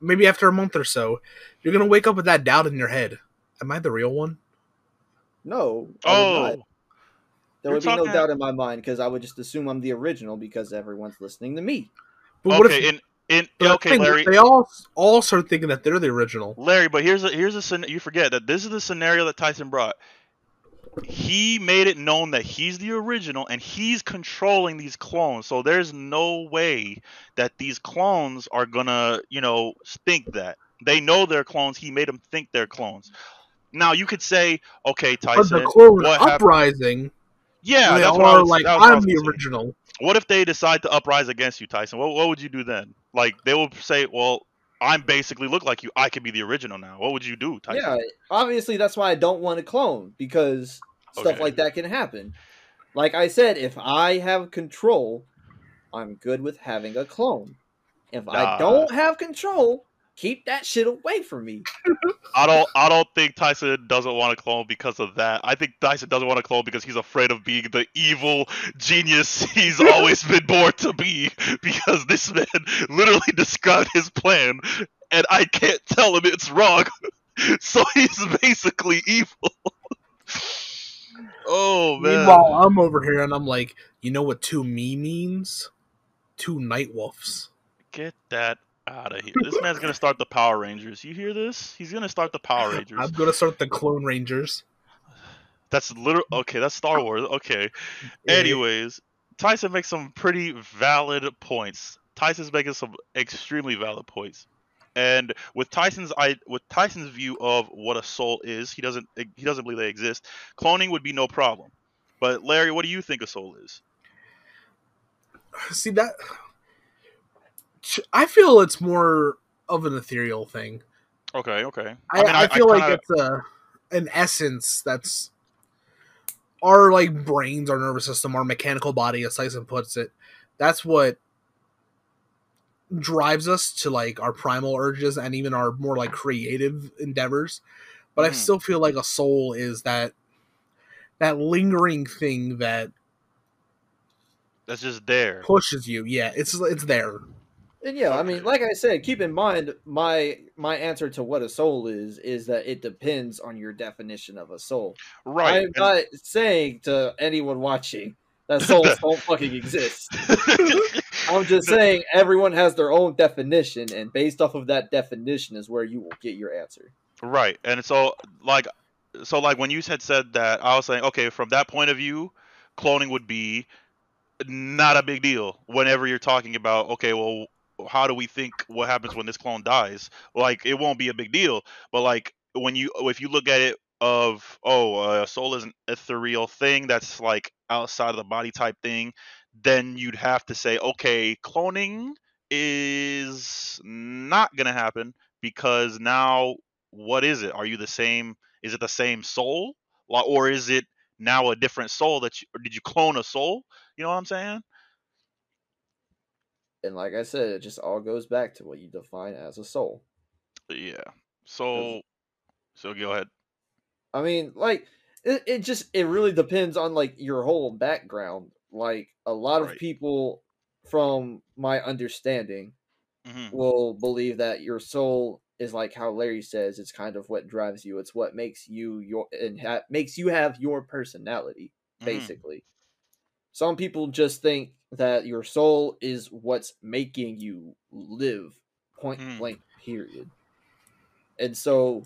maybe after a month or so, you're gonna wake up with that doubt in your head: Am I the real one? No, I would not. Oh, there you're would be no doubt in my mind because I would just assume I'm the original because everyone's listening to me. But what okay. if? in in okay, Larry. They all all start thinking that they're the original. Larry, but here's a here's a scen- you forget that this is the scenario that Tyson brought. He made it known that he's the original and he's controlling these clones. So there's no way that these clones are gonna, you know, think that. They know they're clones. He made them think they're clones. Now you could say, okay, But Tyson, the clone what happened? uprising, Yeah, they that's what I was, like, that was what I I'm was the original. What if they decide to uprise against you, Tyson? What what would you do then? Like they will say, well, I'm basically look like you. I could be the original now. What would you do? Yeah, obviously that's why I don't want to clone because stuff Okay. like that can happen. Like I said, if I have control, I'm good with having a clone. If Nah. I don't have control, keep that shit away from me. I don't. I don't think Tyson doesn't want to clone because of that. I think Tyson doesn't want to clone because he's afraid of being the evil genius *laughs* he's *laughs* always been born to be. Because this man *laughs* literally described his plan, and I can't tell him it's wrong. So he's basically evil. oh man. Meanwhile, I'm over here and I'm like, you know what two me means? Two night wolves. Get that out of here. This man's gonna start the Power Rangers. You hear this? He's gonna start the Power *laughs* Rangers. I'm gonna start the Clone Rangers. That's literal. Okay, that's Star *laughs* Wars. Okay. Yeah. Anyways, Tyson makes some pretty valid points. Tyson's making some extremely valid points. And with Tyson's I with Tyson's view of what a soul is, he doesn't he doesn't believe they exist. Cloning would be no problem. But Larry, what do you think a soul is? See that? I feel it's more of an ethereal thing. Okay, okay. I, I, feel like kinda- it's a an essence that's our like brains, our nervous system, our mechanical body, as Tyson puts it. That's what drives us to like our primal urges and even our more like creative endeavors. But I Mhm. still feel like a soul is that that lingering thing that that's just there. pushes you. Yeah, it's it's there. And yeah, I mean, like I said, keep in mind my my answer to what a soul is is that it depends on your definition of a soul. Right. I'm not saying to anyone watching that souls *laughs* don't fucking exist. *laughs* I'm just saying everyone has their own definition, and based off of that definition is where you will get your answer. Right, and so like, so like when you had said that, I was saying, okay, from that point of view, cloning would be not a big deal. Whenever you're talking about, okay, well, how do we think what happens when this clone dies? Like, it won't be a big deal. But like when you, if you look at it of, oh, uh, soul is an ethereal thing that's like outside of the body type thing, then you'd have to say, okay, cloning is not gonna happen because now what is it? Are you the same? Is it the same soul, or is it now a different soul that you? Did you clone a soul? You know what I'm saying? And like I said, it just all goes back to what you define as a soul. Yeah. So, so go ahead. I mean, like it, it just it really depends on like your whole background. Like a lot of people from my understanding hmm will believe that your soul is like how Larry says it's kind of what drives you. It's what makes you your and ha- makes you have your personality Mhm. basically. Some people just think that your soul is what's making you live. Point Mm. blank period. And so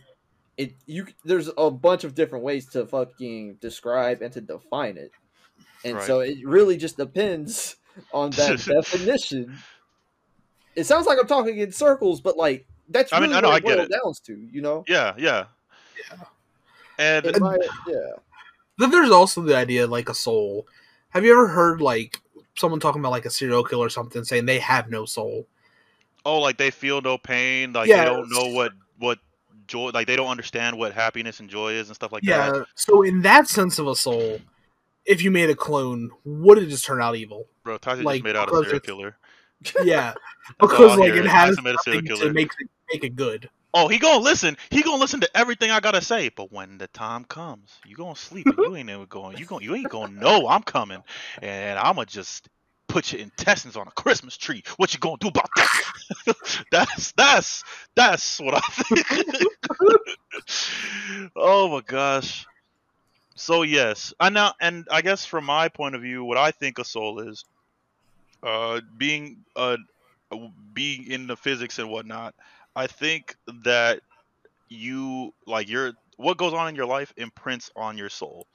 it you there's a bunch of different ways to fucking describe and to define it. And so it really just depends on that *laughs* definition. It sounds like I'm talking in circles, but like that's I mean, really I know, what I it get boils it. down to, you know? Yeah, yeah. Yeah. And In my- yeah. Then there's also the idea like a soul. Have you ever heard like someone talking about like a serial killer or something saying they have no soul? oh, like they feel no pain, like Yeah. they don't know what what joy, like they don't understand what happiness and joy is and stuff like yeah. that. Yeah. So in that sense of a soul, if you made a clone, would it just turn out evil? Bro, Tyson Like, just made out a because serial killer. Yeah, *laughs* because like it has Tyson made a serial nothing killer. to make it make it good. Oh, he gonna listen. He gonna listen to everything I gotta say. But when the time comes, you gonna sleep and you ain't ever going. You gonna you ain't gonna know I'm coming, and I'ma just put your intestines on a Christmas tree. What you gonna do about that? *laughs* that's that's that's what I think. *laughs* oh my gosh. So yes, I now and I guess from my point of view, what I think a soul is, uh, being uh, being in the physics and whatnot. I think that you like your what goes on in your life imprints on your soul.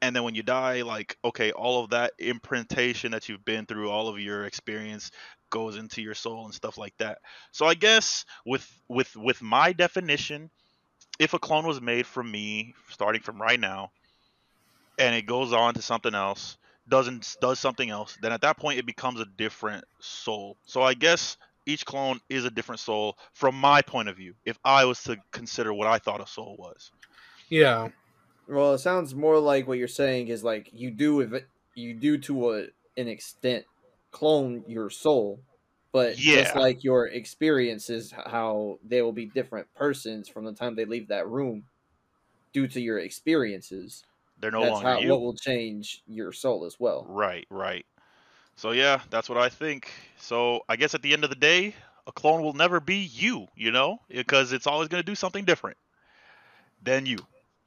And then when you die, like okay, all of that imprintation that you've been through, all of your experience goes into your soul and stuff like that. So I guess with with with my definition, if a clone was made from me starting from right now and it goes on to something else, doesn't does something else, then at that point it becomes a different soul. So I guess each clone is a different soul from my point of view. If I was to consider what I thought a soul was, Yeah, Well, it sounds more like what you're saying is like you do if it, you do to a, an extent clone your soul, but just Yeah. like your experiences, how they will be different persons from the time they leave that room due to your experiences. They're no that's longer how you. what will change your soul as well. Right, right. So yeah, that's what I think. So I guess at the end of the day, a clone will never be you, you know, because it's always going to do something different than you.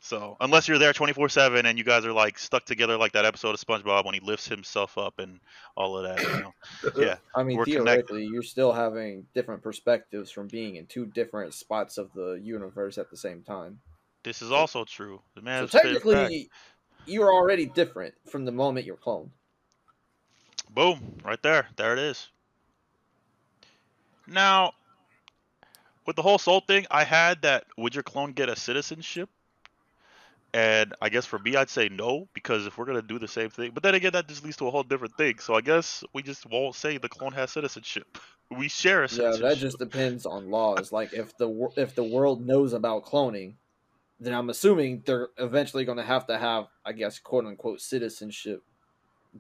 So unless you're there 24/7 and you guys are like stuck together like that episode of SpongeBob when he lifts himself up and all of that, you know. *laughs* Yeah. I mean, We're connected. theoretically, you're still having different perspectives from being in two different spots of the universe at the same time. This is also true. The man so technically, you're already different from the moment you're cloned. Boom, right there. There it is. Now, with the whole soul thing, I had that would your clone get a citizenship? And I guess for me, I'd say no, because if we're going to do the same thing, but then again, that just leads to a whole different thing. So I guess we just won't say the clone has citizenship. *laughs* We share a Yeah, that just depends on laws. Like if the if the world knows about cloning, then I'm assuming they're eventually going to have to have, I guess, quote unquote, citizenship,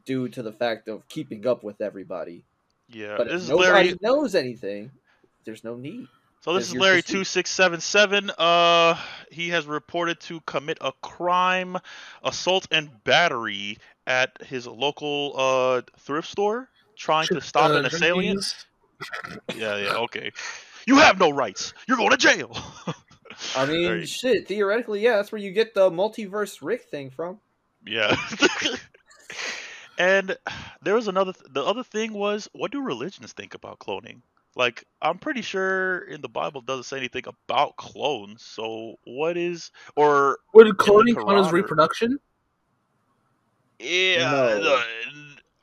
due to the fact of keeping up with everybody. yeah, But this if is nobody Larry. knows anything, there's no need. So this is Larry two six seven seven. Uh, he has reported to commit a crime, assault and battery at his local uh thrift store, trying to stop Uh, an assailant. *laughs* Yeah, yeah, okay. You have no rights. You're going to jail. I *laughs* mean, you- shit. Theoretically, yeah, that's where you get the multiverse Rick thing from. yeah. *laughs* and *sighs* there was another. Th- the other thing was, what do religions think about cloning? Like, I'm pretty sure in the Bible it doesn't say anything about clones. So, what is or Would cloning count as reproduction? Yeah, No. uh,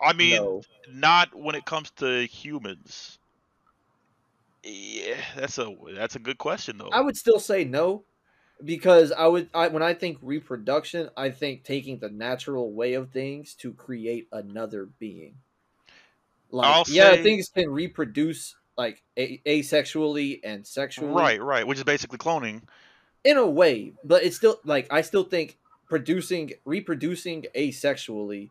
I mean, no, not when it comes to humans. Yeah, that's a that's a good question though. I would still say no, because I would. I, when I think reproduction, I think taking the natural way of things to create another being. Like, I'll yeah, say- things can reproduce like a- asexually and sexually, right, right, which is basically cloning. in a way but it's still like i still think producing reproducing asexually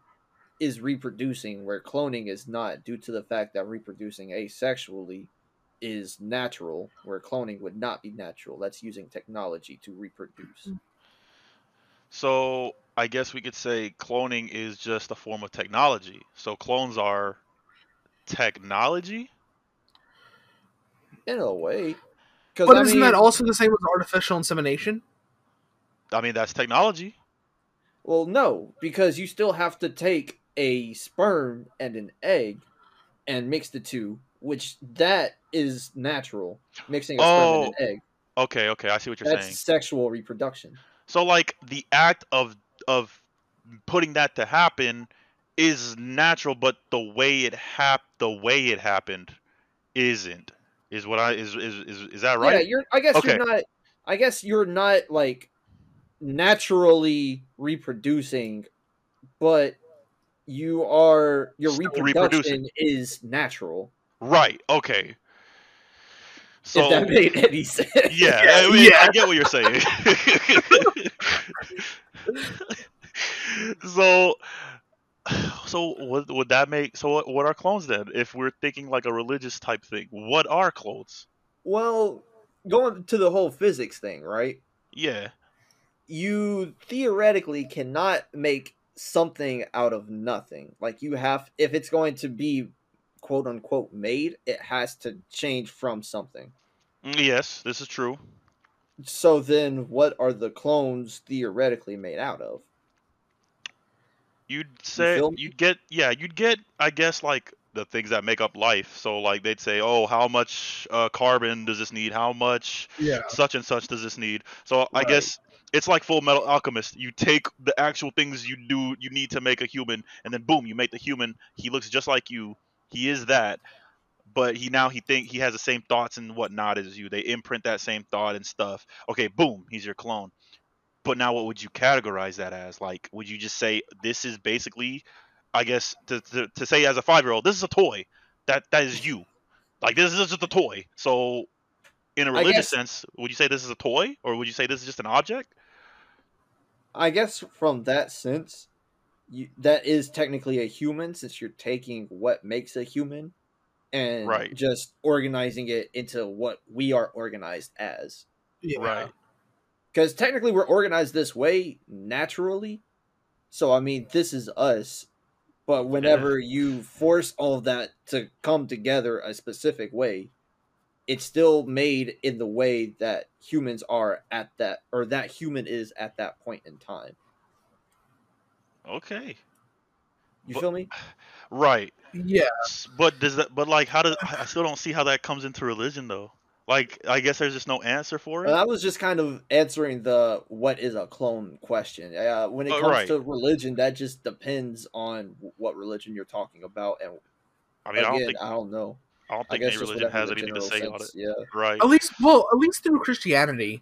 is reproducing where cloning is not due to the fact that reproducing asexually is natural where cloning would not be natural that's using technology to reproduce mm. So I guess we could say cloning is just a form of technology. So clones are technology. in a way But I isn't mean, that also the same as artificial insemination? I mean, that's technology. well no because you still have to take a sperm and an egg and mix the two which that is natural mixing a sperm and an oh. egg Okay, okay, I see what you're that's saying. sexual reproduction So like the act of of putting that to happen is natural, but the way it hap the way it happened isn't. Is what I is is is, is that right? Yeah, you're. I guess Okay. you're not. I guess you're not like naturally reproducing, but you are. Your Still reproduction reproducing. is natural. Right. Okay. So if that made any *laughs* sense. yeah, Yeah, I, mean, yeah. I get what you're saying. *laughs* so, so would would that make so? What, what are clones then? If we're thinking like a religious type thing, what are clones? Well, going to the whole physics thing, right? Yeah. You theoretically cannot make something out of nothing. Like you have, if it's going to be quote unquote made, it has to change from something. Mm, Yes, this is true. So then, what are the clones theoretically made out of? You'd say feel me? you'd get yeah, you'd get I guess like the things that make up life. So like they'd say, "Oh, how much uh, carbon does this need? How much Yeah. such and such does this need?" So I guess it's like Full Metal Alchemist. You take the actual things you do you need to make a human, and then boom, you make the human. He looks just like you. He is that, but he now he think he has the same thoughts and whatnot as you. They imprint that same thought and stuff. Okay, boom, he's your clone. But now, what would you categorize that as? Like, would you just say this is basically, I guess, to, to, to say as a five year old, this is a toy. That that is you. Like this is just a toy. So, in a religious guess- sense, would you say this is a toy, or would you say this is just an object? I guess from that sense, you, that is technically a human since you're taking what makes a human and Right. just organizing it into what we are organized as. Yeah. Right. Because technically, we're organized this way naturally. So, I mean, this is us. But whenever you force all of that to come together a specific way, it's still made in the way that humans are at that, or that human is at that point in time. Okay. You But- feel me? Right. Yeah. But does that? But like, how does? I still don't see how that comes into religion though. Like, I guess there's just no answer for it. I was just kind of answering the what is a clone question. Uh, when it Oh, comes right. to religion, that just depends on what religion you're talking about. And I mean, I don't think I don't know. I don't think guess any religion has the anything to general say on it. sense, Yeah. Right. At least, well, at least through Christianity,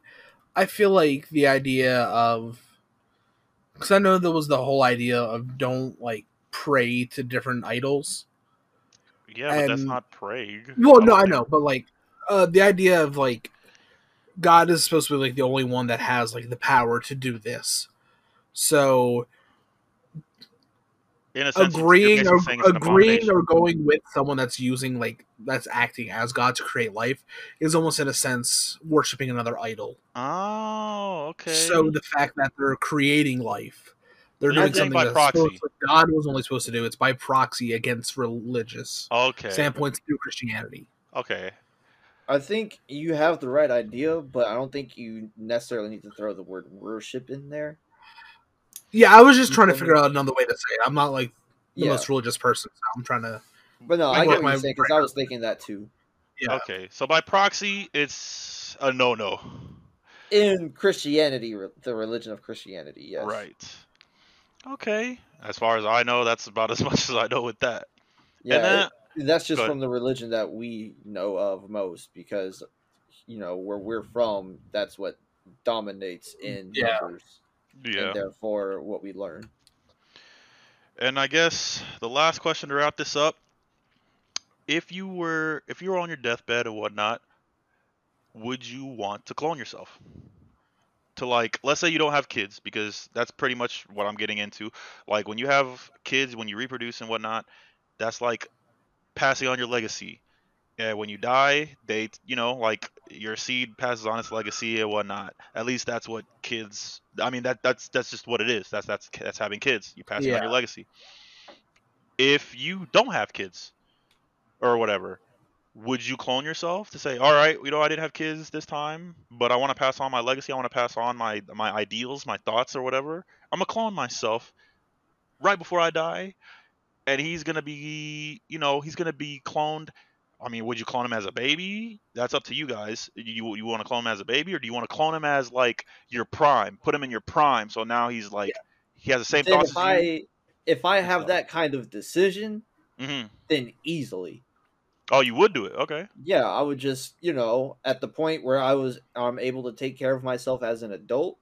I feel like the idea of because I know there was the whole idea of don't like pray to different idols. Yeah, but that's not Prague. Well, no, I know, but like uh, the idea of like God is supposed to be like the only one that has like the power to do this. So In a sense, agreeing or saying it's an agreeing or going with someone that's using like that's acting as God to create life is almost in a sense worshiping another idol. Oh, okay. So the fact that they're creating life, they're So doing something by proxy. God was only supposed to do. It's by proxy against religious okay. standpoints through Christianity. Okay. I think you have the right idea, but I don't think you necessarily need to throw the word worship in there. Yeah, I was just trying to figure out another way to say it. I'm not like the Yeah, most religious person. So I'm trying to. but no, I I get what my you're saying because I was thinking that too. Yeah. Okay. So by proxy, it's a no-no. In Christianity, the religion of Christianity, yes. Right. Okay. As far as I know, that's about as *laughs* much as I know with that. Yeah, and then, it- that's just from the religion that we know of most, because you know where we're from, that's what dominates in Yeah. numbers, yeah. and therefore what we learn. And I guess the last question to wrap this up: If you were, if you were on your deathbed and whatnot, would you want to clone yourself? To like, let's say you don't have kids, because that's pretty much what I'm getting into. Like when you have kids, when you reproduce and whatnot, that's like passing on your legacy. Yeah, when you die, they, you know, like your seed passes on its legacy and whatnot. At least that's what kids. I mean, that that's that's just what it is. That's that's that's having kids. You passing on your legacy. If you don't have kids, or whatever, would you clone yourself to say, all right, you know, I didn't have kids this time, but I want to pass on my legacy. I want to pass on my my ideals, my thoughts, or whatever. I'm gonna clone myself right before I die, and he's gonna be, you know, he's gonna be cloned. I mean, would you clone him as a baby? That's up to you guys. You you want to clone him as a baby, or do you want to clone him as like your prime? Put him in your prime, so now he's like he has the same thoughts if as I if I have that kind of decision, you. hmm then easily, Oh, you would do it. Okay. yeah, I would just you know at the point where I was I'm able to take care of myself as an adult,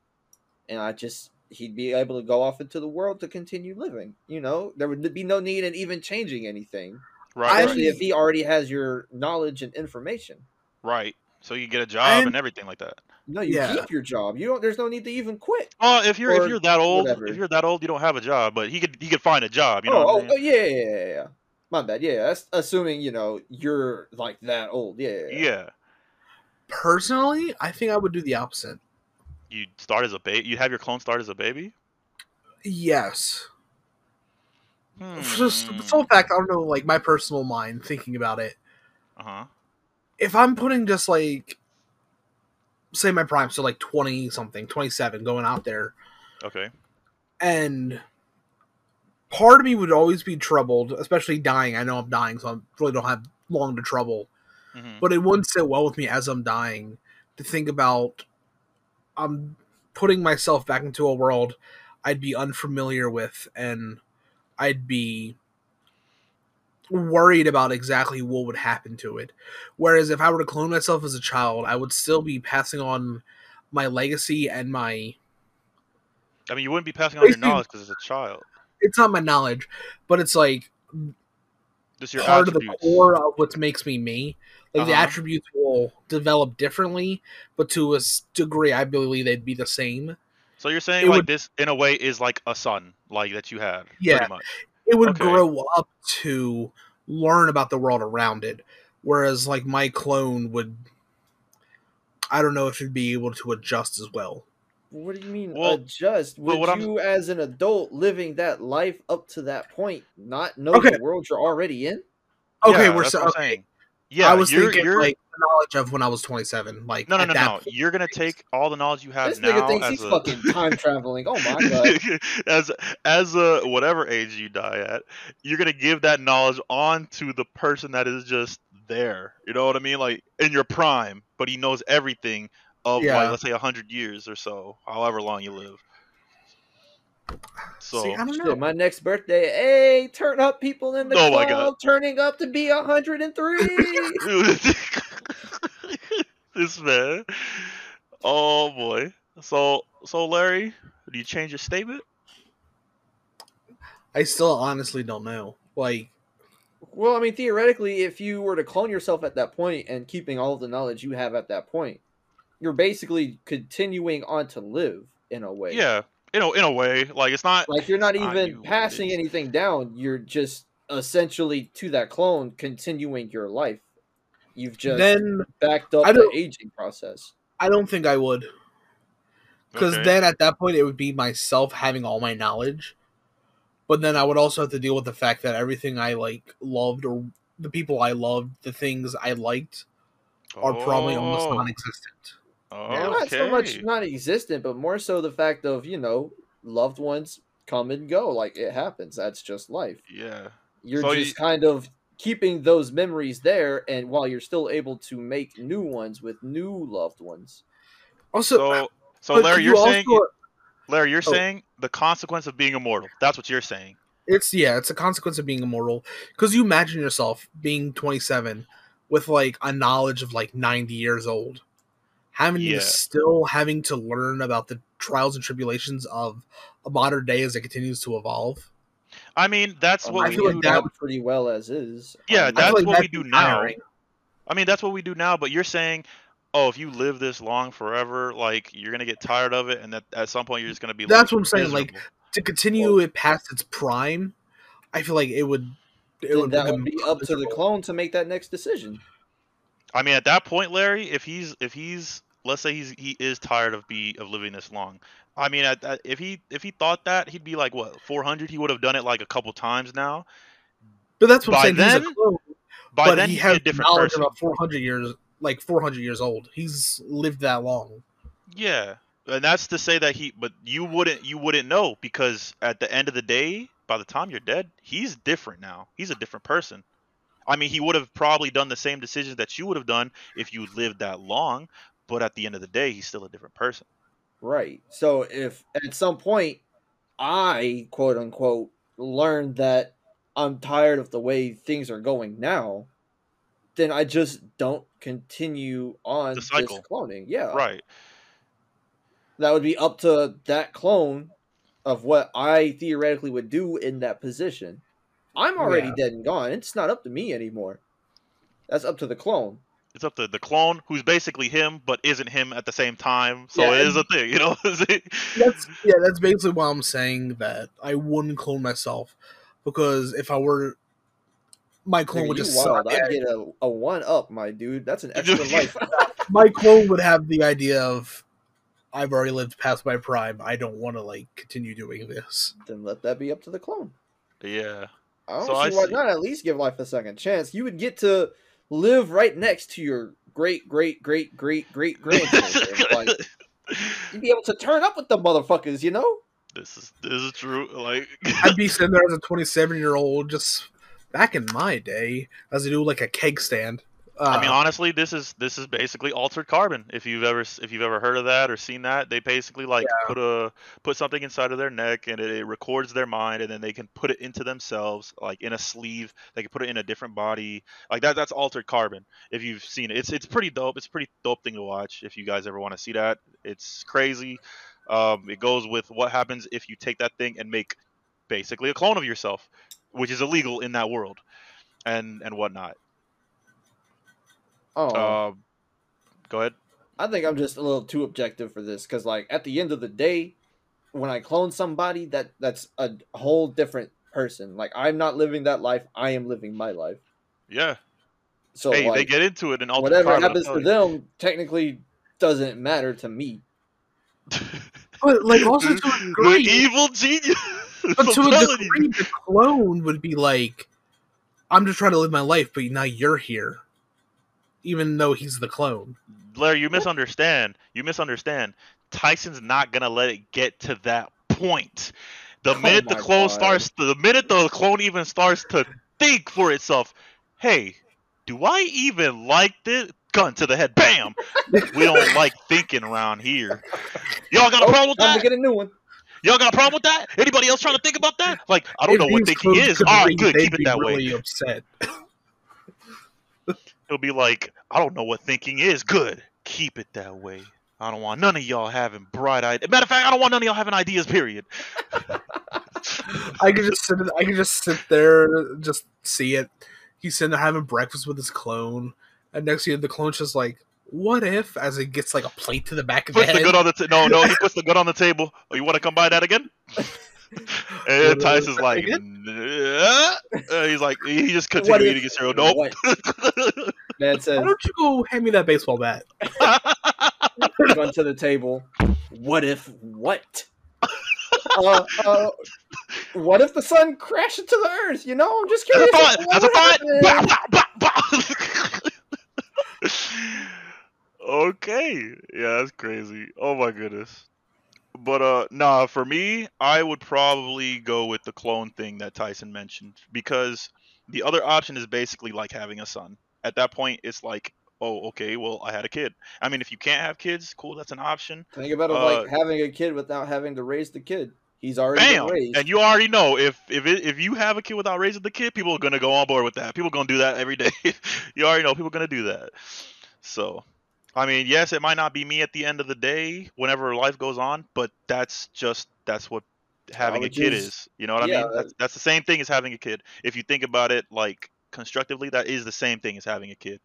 and I just he'd be able to go off into the world to continue living. You know, there would be no need in even changing anything, Right. right. if he already has your knowledge and information. Right. So you get a job And- and everything like that. No, you Yeah. keep your job. You don't. There's no need to even quit. Well, if you're if you're that old, whatever. if you're that old, you don't have a job, but he could he could find a job. You know oh, what oh, I'm oh, oh, yeah, yeah, yeah, yeah, yeah. My bad. Yeah, that's assuming you know you're like that old. Yeah, yeah, yeah. yeah. Personally, I think I would do the opposite. You start as a baby. You have your clone start as a baby. Yes. Hmm. Just the sole fact, I don't know, like my personal mind thinking about it. Uh huh. If I'm putting just like, say my prime, so like 20 something, 27 going out there, Okay. and part of me would always be troubled, especially dying. I know I'm dying, so I really don't have long to trouble. hmm But it wouldn't sit well with me as I'm dying to think about I'm putting myself back into a world I'd be unfamiliar with and I'd be worried about exactly what would happen to it. Whereas if I were to clone myself as a child, I would still be passing on my legacy and my I mean, you wouldn't be passing on your knowledge because it's a child. it's not my knowledge, but it's like Just your part of the core of what makes me me. Like the Uh-huh. attributes will develop differently, but to a degree, I believe they'd be the same. So you're saying It like would- this in a way is like a son, like that you had. Yeah. Pretty much. it would Okay. grow up to learn about the world around it whereas like my clone would i don't know if it'd be able to adjust as well What do you mean Well, adjust? well, Would what I'm- you, as an adult living that life up to that point, not know Okay. the world you're already in? okay Yeah, we're that's so what I'm okay. saying. Yeah, i was you're, thinking you're, like the knowledge of when i was 27 like no, no, no, no. point. You're gonna take all the knowledge you have This now nigga thinks as he's a, fucking time *laughs* traveling. Oh my god. *laughs* as as a whatever age you die at, you're gonna give that knowledge on to the person that is just there. You know what I mean? Like in your prime, but he knows everything of Yeah. like let's say hundred years or so, however long you live. So See, I don't know. Shit, my next birthday, hey, turn up people in the Oh my club, turning up to be 103. *laughs* this man. Oh boy. So so Larry, do you change your statement? I still honestly don't know. Like, well, I mean, theoretically, if you were to clone yourself at that point and keeping all of the knowledge you have at that point, you're basically continuing on to live in a way. Yeah. You know, in a way. Like it's not Like you're not even knew passing anything down. You're just essentially to that clone continuing your life. You've just then backed up I the don't- aging process. I don't think I would. Because Okay. then at that point it would be myself having all my knowledge. But then I would also have to deal with the fact that everything I like loved or the people I loved, the things I liked are probably almost Oh, non existent. Well, Not so much okay. not existent, but more so the fact of, you know, loved ones come and go. Like it happens. That's just life. Yeah. You're So just you- kind of keeping those memories there and while you're still able to make new ones with new loved ones. Also So uh, so Larry, you you're saying also- Larry, you're Oh. saying the consequence of being immortal. That's what you're saying. it's yeah, it's a consequence of being immortal. Because you imagine yourself being 27 with like a knowledge of like 90 years old, having Yeah. to still having to learn about the trials and tribulations of a modern day as it continues to evolve. I mean, that's I what I we feel do like now. that- pretty well as is. Yeah, Um, that's I like what we do be now. tiring. I mean, that's what we do now. But you're saying, oh, if you live this long forever, like you're gonna get tired of it, and that at some point you're just gonna be. That's like, what I'm saying, like. To continue it past its prime, I feel like it would. It would that would be up to the clone to make that next decision. I mean, at that point, Larry, if he's if he's let's say he's he is tired of be of living this long. I mean, if he if he thought that, he'd be like what 400. He would have done it like a couple times now. But that's what by I'm saying. then, he's a clone, By but then, he has a different knowledge person. about 400 years, like 400 years old. He's lived that long. Yeah, and that's to say that he, but you wouldn't, you wouldn't know because at the end of the day, by the time you're dead, he's different now. He's a different person. I mean, he would have probably done the same decisions that you would have done if you lived that long, but at the end of the day, he's still a different person. Right. So if at some point I quote unquote learned that I'm tired of the way things are going now, then I just don't continue on The this cycle. cloning. Yeah. Right. That would be up to that clone of what I theoretically would do in that position. I'm already Yeah. dead and gone. It's not up to me anymore. That's up to the clone. It's up to the clone, who's basically him, but isn't him at the same time. So Yeah, it is a thing, you know. *laughs* That's yeah. That's basically why I'm saying that I wouldn't clone myself because if I were, my clone Nigga, would just wild. suck. I'd get a, a one up, my dude. That's an extra *laughs* life. my clone would have the idea of I've already lived past my prime. I don't want to like continue doing this. then let that be up to the clone. yeah. I don't So I why see. not at least give life a second chance. You would get to live right next to your great, great, great, great, great *laughs* grandchildren. like *laughs* you'd be able to turn up with the motherfuckers, you know? this is this is true. Like *laughs* I'd be sitting there as a 27 year old, just back in my day, as I do like a keg stand. Uh, I mean, honestly, this is this is basically altered carbon. If you've ever if you've ever heard of that or seen that, they basically like put a put something inside of their neck and it, it records their mind, and then they can put it into themselves, like in a sleeve. They can put it in a different body, like that. That's altered carbon. If you've seen it, it's it's pretty dope. It's a pretty dope thing to watch. If you guys ever want to see that, it's crazy. Um, it goes with what happens if you take that thing and make basically a clone of yourself, which is illegal in that world, and and whatnot. Oh, Um, go ahead. I think I'm just a little too objective for this because, like, at the end of the day, when I clone somebody, that that's a whole different person. Like I'm not living that life. I am living my life. Yeah. So hey, like, they get into it and Ultimate whatever Carbon, happens to them technically doesn't matter to me. *laughs* But like also to *laughs* a the evil genius. *laughs* but to a telling degree, the clone would be like, I'm just trying to live my life, but now you're here, even though he's the clone. Larry, you misunderstand. You misunderstand. Tyson's not gonna let it get to that point. The Oh minute the clone God. starts, the minute the clone even starts to think for itself, hey, do I even like this? Gun to the head, bam! we don't *laughs* like thinking around here. Y'all got a Oh, problem with time that? to get a new one. Y'all got a problem with that? Anybody else trying to think about that? Like, I don't If know what these thinking is. could All right, good, keep it be that way. really upset. *laughs* He'll be like, I don't know what thinking is. Good. Keep it that way. I don't want none of y'all having bright ideas. Matter of fact, I don't want none of y'all having ideas, period. I could just sit. I could just sit there, just see it. He's sitting there having breakfast with his clone, and next you the clone's just like, "What if?" As it gets like a plate to the back of the Puts the head. gun on the ta- no, no. He puts the gun on the table. *laughs* Oh, you want to come by that again? *laughs* and What, Tyson's like, *laughs* again? He's like, he just What continues if- eating his cereal. Nope. What? Man says, Why don't you go hand me that baseball bat? *laughs* gun to the table. What if what? uh, uh, what if the sun crashed into the earth? You know, I'm just That's curious. a thought. what That's a would thought. okay. Yeah, that's crazy. Oh my goodness. But uh nah, for me, I would probably go with the clone thing that Tyson mentioned because the other option is basically like having a son. At that point, it's like, oh, okay, well, I had a kid. I mean, if you can't have kids, cool, that's an option. Think about it Uh, like having a kid without having to raise the kid. He's already Bam! raised. And you already know if if it, if you have a kid without raising the kid, people are gonna go on board with that. People are gonna do that every day. *laughs* you already know people are gonna do that. So, I mean, yes, it might not be me at the end of the day whenever life goes on, but that's just that's what having a kid is. You know what yeah, I mean? That's that's the same thing as having a kid. If you think about it like constructively, that is the same thing as having a kid,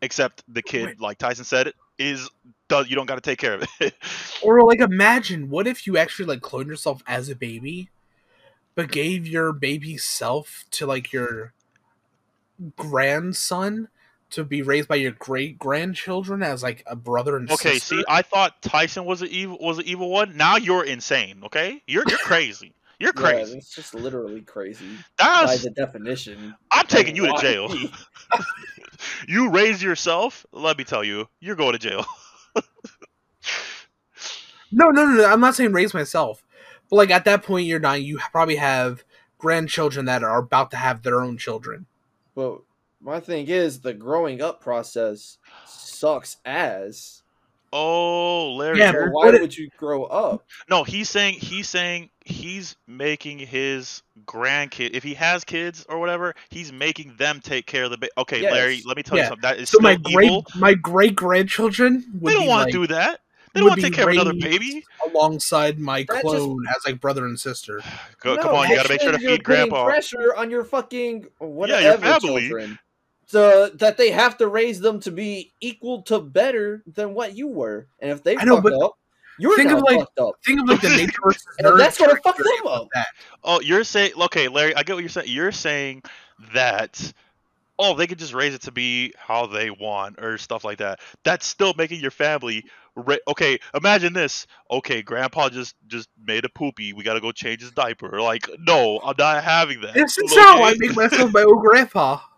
except the kid, like Tyson said, it is does you don't got to take care of it. *laughs* Or like, imagine what if you actually like cloned yourself as a baby, but gave your baby self to like your grandson to be raised by your great grandchildren as like a brother and sister. Okay, sister. see, I thought Tyson was an evil was an evil one. Now you're insane. Okay, you're you're crazy. You're Yeah, crazy. it's just literally crazy by the definition. I'm taking you to jail. *laughs* You raise yourself. Let me tell you, you're going to jail. *laughs* No, no, no, no. I'm not saying raise myself, but like at that point, you're not. You probably have grandchildren that are about to have their own children. But my thing is, the growing up process sucks ass. Oh, Larry. Yeah, but why what if- would you grow up? no, he's saying he's saying he's making his grandkid. If he has kids or whatever, he's making them take care of the. Ba- okay, Yes. Larry. Let me tell you something. That is So still my great evil. my great grandchildren They don't want like, to do that. They don't want to take care of another baby. alongside my That just- clone as like brother and sister. *sighs* Go, No, come on, you got to make sure to feed grandpa. Pressure on your fucking whatever your family. children. So that they have to raise them to be equal to better than what you were, and if they I know, fuck but up, you're think now of, like, fucked up. Think of like the *laughs* nature versus And nerd that's gonna fuck them up. that. Oh, you're saying okay, Larry. I get what you're saying. You're saying that oh, they could just raise it to be how they want or stuff like that. That's still making your family. Ra- okay, imagine this. Okay, Grandpa just just made a poopy. We gotta go change his diaper. Like, no, I'm not having that. This is how I Okay? make myself my old grandpa. *laughs*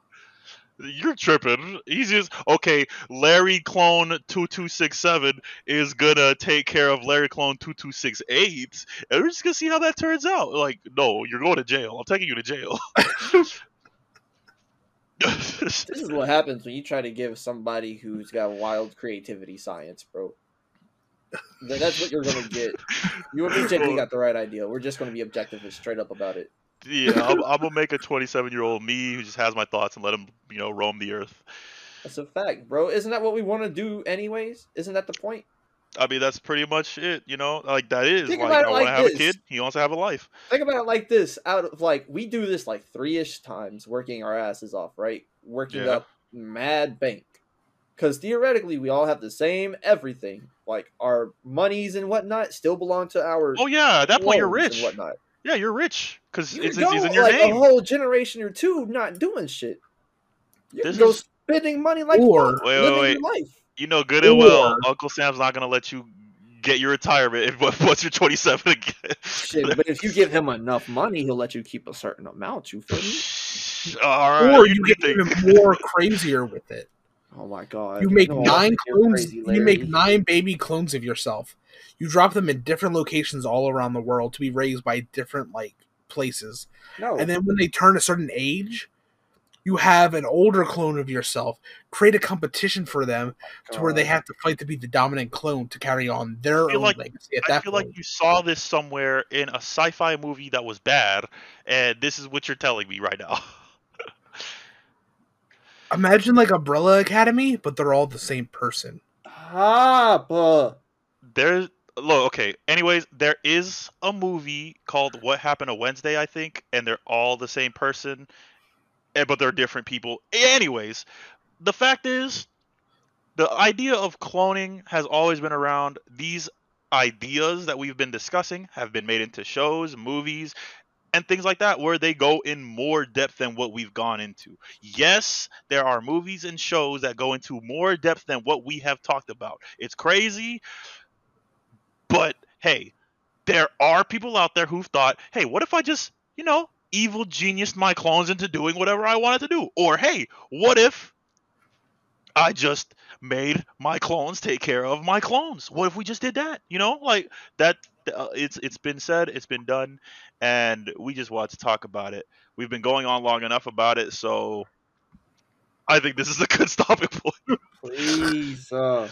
You're tripping. He's just okay. Larry clone two two six seven is gonna take care of Larry clone two two six eight, and we're just gonna see how that turns out. Like, no, you're going to jail. I'm taking you to jail. *laughs* *laughs* This is what happens when you try to give somebody who's got wild creativity science, bro. That's what you're gonna get. You and me, Jake, we got the right idea. We're just gonna be objective and straight up about it. Yeah, I'm, *laughs* I'm gonna make a 27 year old me who just has my thoughts and let him, you know, roam the earth. That's a fact, bro. Isn't that what we want to do, anyways? Isn't that the point? I mean, that's pretty much it. You know, like that is Think like I want to like have this. a kid. He wants to have a life. Think about it like this: out of like we do this like three ish times, working our asses off, right? Working Yeah. up mad bank. Because theoretically, we all have the same everything. Like our monies and whatnot still belong to our. Oh yeah, at that point you're rich. And whatnot. Yeah, you're rich because You it's, can it's, go it's in your like name. a whole generation or two not doing shit. You This can go is- spending money like Or- fuck, Wait, wait, living wait. your life. You know good and well, Uncle Sam's not gonna let you get your retirement *laughs* if, once you're 27 again. Shit, but if you give him enough money, he'll let you keep a certain amount. You feel me? All right, or you you need get even more crazier with it. Oh my god! You make No, nine clones. crazy, you make nine baby clones of yourself. You drop them in different locations all around the world to be raised by different like places. No, And then when they turn a certain age, you have an older clone of yourself. Create a competition for them to where they have to fight to be the dominant clone to carry on their feel own like- legacy at I that feel point. like you saw this somewhere in a sci-fi movie that was bad, and this is what you're telling me right now. *laughs* Imagine like Umbrella Academy, but they're all the same person. Ah, but There's look, okay. Anyways, there is a movie called What Happened to Wednesday, I think, and they're all the same person, eh, but they're different people. Anyways, the fact is, the idea of cloning has always been around. These ideas that we've been discussing have been made into shows, movies, and things like that, where they go in more depth than what we've gone into. Yes, there are movies and shows that go into more depth than what we have talked about. It's crazy, but hey, there are people out there who've thought, hey, what if I just, you know, evil genius my clones into doing whatever I wanted to do? Or hey, what if I just made my clones take care of my clones? What if we just did that? You know, like that. Uh, it's it's been said, it's been done, and we just want to talk about it. We've been going on long enough about it, so I think this is a good *laughs* stopping point. please, uh,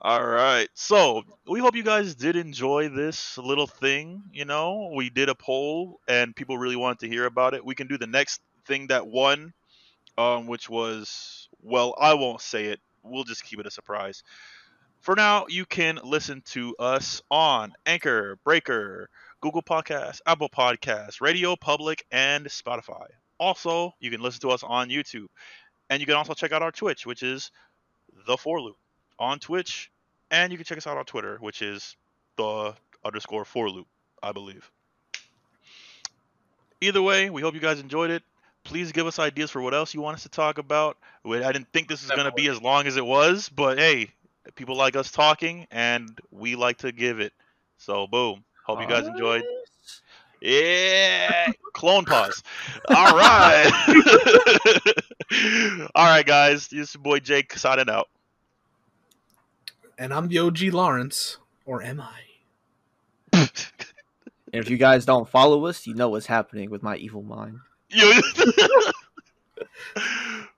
All right. So we hope you guys did enjoy this little thing. You know, we did a poll and people really wanted to hear about it. We can do the next thing that won, um, which was well, I won't say it. We'll just keep it a surprise. For now, you can listen to us on Anchor, Breaker, Google Podcasts, Apple Podcasts, Radio Public, and Spotify. Also, you can listen to us on YouTube. And you can also check out our Twitch, which is The FourLoop on Twitch, and you can check us out on Twitter, which is the underscore FourLoop, I believe. Either way, we hope you guys enjoyed it. Please give us ideas for what else you want us to talk about. I didn't think this was going to be as long as it was, but hey, people like us talking, and we like to give it. So, boom. Hope you guys enjoyed. Yeah, *laughs* clone pause. All right, *laughs* all right, guys. This is your boy Jake signing out. And I'm the OG Lawrence, or am I? and *laughs* if you guys don't follow us, you know what's happening with my evil mind. You- *laughs*